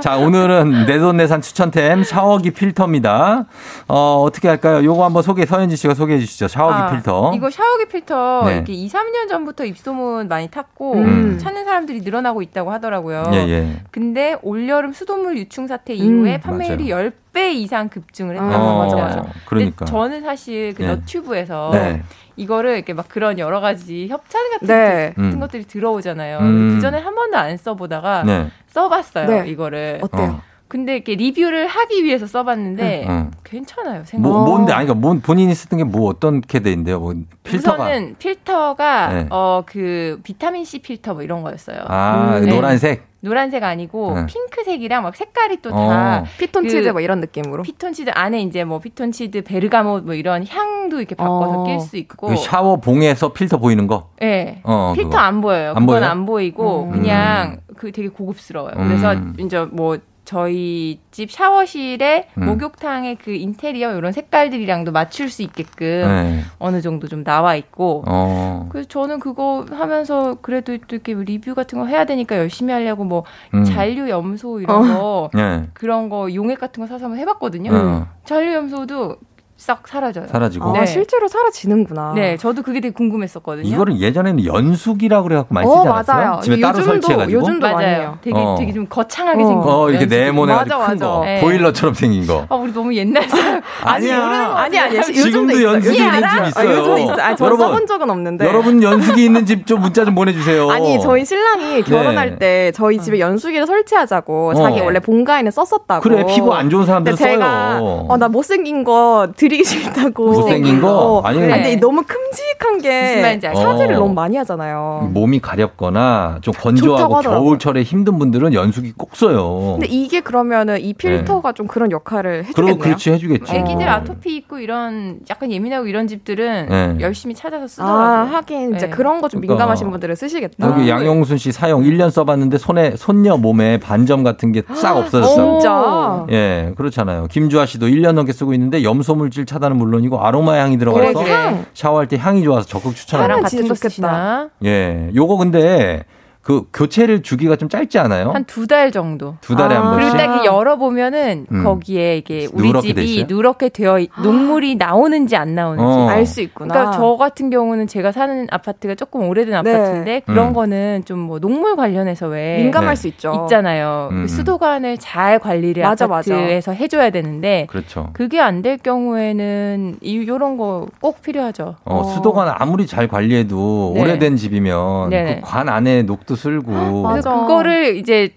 자, 오늘은 내돈내산 추천템 샤워기 필터입니다. 어, 어떻게 할까요? 요거 한번 소개, 서현지 씨가 소개해 주시죠. 샤워기 아, 필터. 이거 샤워기 필터 네. 이렇게 2, 3년 전부터 입소문 많이 탔고 음. 찾는 사람들이 늘어나고 있다고 하더라고요. 예, 예. 근데 올여름 수돗물 유충 사태 이후에 음, 판매율이 맞아요. 10배 이상 급증을 했다고 어, 합니다. 맞아, 맞아. 그러니까. 저는 사실 그 예. 너튜브에서 네. 이거를 이렇게 막 그런 여러 가지 협찬 같은, 네. 같은 음. 것들이 들어오잖아요. 음. 그 전에 한 번도 안 써보다가 네. 써봤어요. 네. 이거를. 어때요? 근데 이렇게 리뷰를 하기 위해서 써봤는데 어. 괜찮아요. 생각. 뭐, 뭔데? 아니, 그러니까 뭐 본인이 쓰던 게 뭐 어떻게 돼 있는데요? 뭐 필터가. 우선은 필터가 네. 어 그 비타민 C 필터 뭐 이런 거였어요. 아, 음. 네. 노란색? 노란색 아니고 네. 핑크색이랑 막 색깔이 또 다 어. 피톤치드 뭐 이런 느낌으로. 피톤치드 안에 이제 뭐 피톤치드 베르가못 뭐 이런 향도 이렇게 바꿔서 어. 낄수 있고. 그 샤워 봉에서 필터 보이는 거? 네. 어, 필터 그거. 안 보여요. 안 그건 보여요? 안 보이고 음. 그냥 그 되게 고급스러워요. 그래서 음. 이제 뭐 저희 집 샤워실에 음. 목욕탕의 그 인테리어 이런 색깔들이랑도 맞출 수 있게끔 네. 어느 정도 좀 나와 있고 어. 그래서 저는 그거 하면서 그래도 또 이렇게 리뷰 같은 거 해야 되니까 열심히 하려고 뭐 음. 잔류 염소 이런 거 네. 그런 거 용액 같은 거 사서 한번 해봤거든요. 어. 잔류 염소도 싹 사라져요. 사라지고. 아, 실제로 사라지는구나. 네, 저도 그게 되게 궁금했었거든요. 이거를 예전에는 연수기라고 그래갖고 많이 어, 쓰지 않았어요? 맞아요. 집에 따로 요즘도- 설치해가지고. 요즘도 맞아요. 해요. 되게 어. 되게 좀 거창하게 어. 생긴. 어, 이렇게. 네모네가지고 맞아, 큰 거. 맞아. 네. 보일러처럼 생긴 거. 아, 우리 너무 옛날 사람. [laughs] 아니야. 거 아니 아니 같아요. 지금도 연수기 있는 집 있어요. 아, 요즘도 있어. 아, 저 여러분, 써본 적은 없는데. 여러분 연수기 있는 집 좀 문자 좀 보내주세요. [laughs] 아니 저희 신랑이 결혼할 네. 때 저희 집에 연수기를 설치하자고 자기 어. 원래 본가에는 썼었다고. 그래, 피부 안 좋은 사람들은 근데 제가 써요. 어, 나 못생긴 거 드리기 싫다고. 못생긴 거? 어, 아니, 아니, 그래. 근데 너무 큼직한 게 무슨 말인지 알죠? 차지를 어. 너무 많이 하잖아요. 몸이 가렵거나 좀 건조하고. 겨울철에 힘든 분들은 연수기 꼭 써요. 근데 이게 그러면은 이 필터가 좀 그런 역할을 네. 그럼 해주겠네요. 그렇지 해주겠지. 애기들 아토피 있고 이런 약간 예민하고 이런 집들은 네. 열심히 찾아서 쓰더라고요. 아 하긴 이제 네. 그런 거좀 그러니까. 민감하신 분들은 쓰시겠다. 여기 양용순 씨 사용 1년 써봤는데 손에 손녀 몸에 반점 같은 게 싹 없어졌다고. 진짜. 예, 그렇잖아요. 김주아 씨도 1년 넘게 쓰고 있는데 염소 물질 차단은 물론이고 아로마 향이 들어가서 그래, 그래. 샤워할 때 향이 좋아서 적극 추천합니다. 나랑 같은 거 좋겠다. 예, 요거 근데 그 교체를 주기가 좀 짧지 않아요? 한 두 달 정도. 두 달에 아. 한 그리고 번씩. 딱 이렇게 열어보면은 음. 거기에 이게 우리 누렇게 돼 집이? 누렇게 되어 있- 녹물이 나오는지 안 나오는지 어. 알수 있구나. 그러니까 저 같은 경우는 제가 사는 아파트가 조금 오래된 아파트인데 그런 음. 거는 좀 뭐 녹물 관련해서 왜 민감할 네. 수 있죠. 있잖아요. 음. 그 수도관을 잘 관리를 맞아, 아파트에서 해줘야 되는데 그렇죠. 그게 안 될 경우에는 이 요런 거 꼭 필요하죠. 어, 어. 수도관 아무리 잘 관리해도 네. 오래된 집이면 네네. 그관 안에 녹도 쓸고 맞아. 그래서 그거를 이제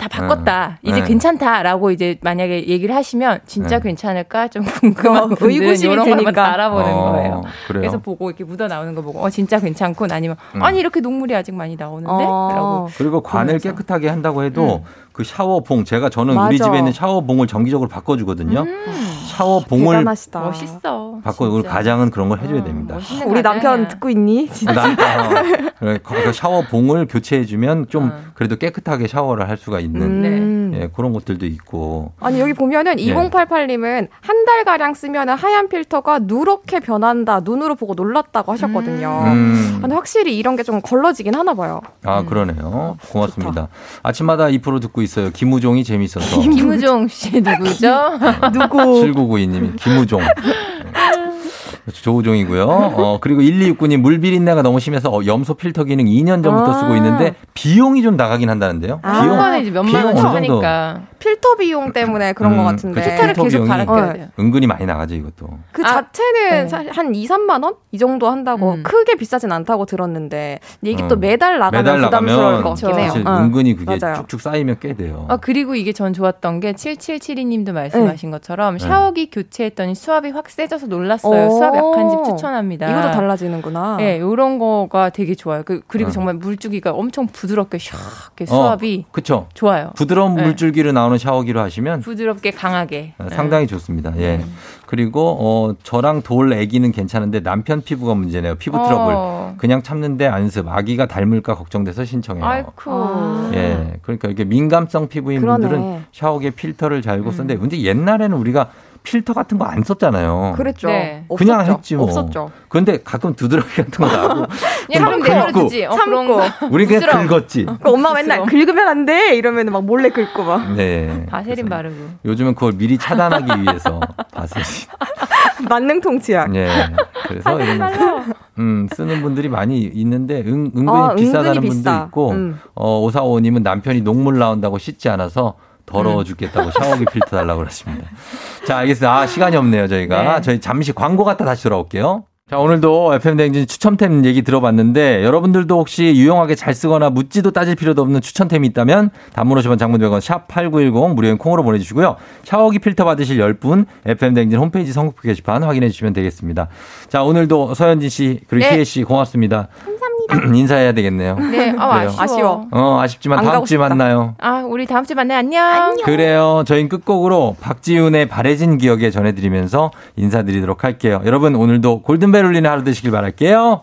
다 바꿨다. 네. 이제 네. 괜찮다라고 이제 만약에 얘기를 하시면 진짜 네. 괜찮을까 좀 궁금한 어, 의구심이 드니까. 알아보는 어, 거예요. 그래요. 그래서 보고 이렇게 묻어 나오는 거 보고 어 진짜 괜찮군 아니면 음. 아니 이렇게 녹물이 아직 많이 나오는데 어. 라고 그리고 관을 보면서. 깨끗하게 한다고 해도 그 샤워봉 제가 저는 맞아. 우리 집에 있는 샤워봉을 정기적으로 바꿔주거든요. 샤워봉을 대단하시다. 멋있어. 바꿔 우리 진짜. 가장은 그런 걸 해줘야 어, 됩니다. 멋있는 우리 남편. 듣고 있니? 진짜. 난, 어, 그래, 그 샤워봉을 교체해주면 좀 어. 그래도 깨끗하게 샤워를 할 수가 있는 음. 예, 그런 것들도 있고. 아니 여기 보면은 예. 2088님은 한 달 가량 쓰면은 하얀 필터가 누렇게 변한다 눈으로 보고 놀랐다고 하셨거든요. 음. 근데 확실히 이런 게 좀 걸러지긴 하나 봐요. 아 그러네요. 고맙습니다. 아침마다 2% 듣고 있 어요. 김우종이 재밌어서. 김우종 씨 누구죠? [laughs] 누구? 7992님이 김우종. 조우종이고요. 어, 그리고 1269님 물비린내가 너무 심해서 어, 염소 필터 기능 2년 전부터 아. 쓰고 있는데 비용이 좀 나가긴 한다는데요. 아. 비용 한 번에 이제 몇만 비용 원씩 어느 정도? 하니까 필터 비용 때문에 그런 음, 것 같은데. 그쵸, 필터를 필터 계속 갈아껴야 어. 돼요. 은근히 많이 나가죠 이것도. 그 아, 자체는 네. 사실 한 2, 3만 원? 이 정도 한다고 음. 크게 비싸진 않다고 들었는데 이게 어. 또 매달 나가면 매달 부담스러울 것 같긴 해요. 어. 은근히 그게 맞아요. 쭉쭉 쌓이면 꽤 돼요. 아, 그리고 이게 전 좋았던 게 7772님도 말씀하신 것처럼 네. 샤워기 교체했더니 수압이 확 세져서 놀랐어요. 오. 수압이 약한 집 오, 추천합니다. 이것도 달라지는구나. 네, 이런 거가 되게 좋아요. 그, 그리고 어. 정말 물주기가 엄청 부드럽게 샥 수압이 어, 그쵸. 좋아요. 부드러운 네. 물줄기로 나오는 샤워기로 하시면 부드럽게 강하게. 어, 상당히 좋습니다. 예. 음. 그리고 어 저랑 돌 아기는 괜찮은데 남편 피부가 문제네요. 피부 트러블. 어. 그냥 참는데 안습. 아기가 닮을까 걱정돼서 신청해요. 아이쿠. 예. 그러니까 이게 민감성 피부인 그러네. 분들은 샤워기에 필터를 음. 달고 쓰는데 근데 옛날에는 우리가 필터 같은 거 안 썼잖아요. 그랬죠. 네. 그냥 없었죠. 했지 뭐. 없었죠. 그런데 가끔 두드러기 같은 거 나고 그냥 하면 내버려두지. 어, 그런 거. 우리 그냥 부스러워. 긁었지. 그 엄마 맨날 긁으면 안 돼. 이러면 막 몰래 긁고 막. 네. 바세린 바르고. 요즘은 그걸 미리 차단하기 위해서 바세린. [laughs] 만능통 치약. 예. 그래서 이런 거, 음, 쓰는 분들이 많이 있는데 은, 은근히 아, 비싸다는 은근히 분도 비싸. 있고 음. 어, 오사오님은 남편이 녹물 나온다고 씻지 않아서 더러워 죽겠다고 샤워기 필터 달라고 그러십니다. 자, 알겠습니다. 아, 시간이 없네요, 저희가. 네. 저희 잠시 광고 갔다 다시 돌아올게요. 자, 오늘도 FM대행진 추천템 얘기 들어봤는데, 여러분들도 혹시 유용하게 잘 쓰거나 묻지도 따질 필요도 없는 추천템이 있다면, 단문 50원 장문 100원 샵8910 무료인 콩으로 보내주시고요. 샤워기 필터 받으실 10분, FM대행진 홈페이지 선곡표 게시판 확인해 주시면 되겠습니다. 자, 오늘도 서현진 씨, 그리고 네. 희애 씨 고맙습니다. 감사합니다. [clears throat] 인사해야 되겠네요. 네, 아, 그래요. 아쉬워. 아쉬워. 어, 아쉽지만 안 다음 싶다. 만나요. 아, 우리 다음 주에 만나요. 안녕. 그래요. 저희 끝곡으로 박지훈의 바래진 기억에 전해드리면서 인사드리도록 할게요. 여러분 오늘도 골든벨 울리는 하루 되시길 바랄게요.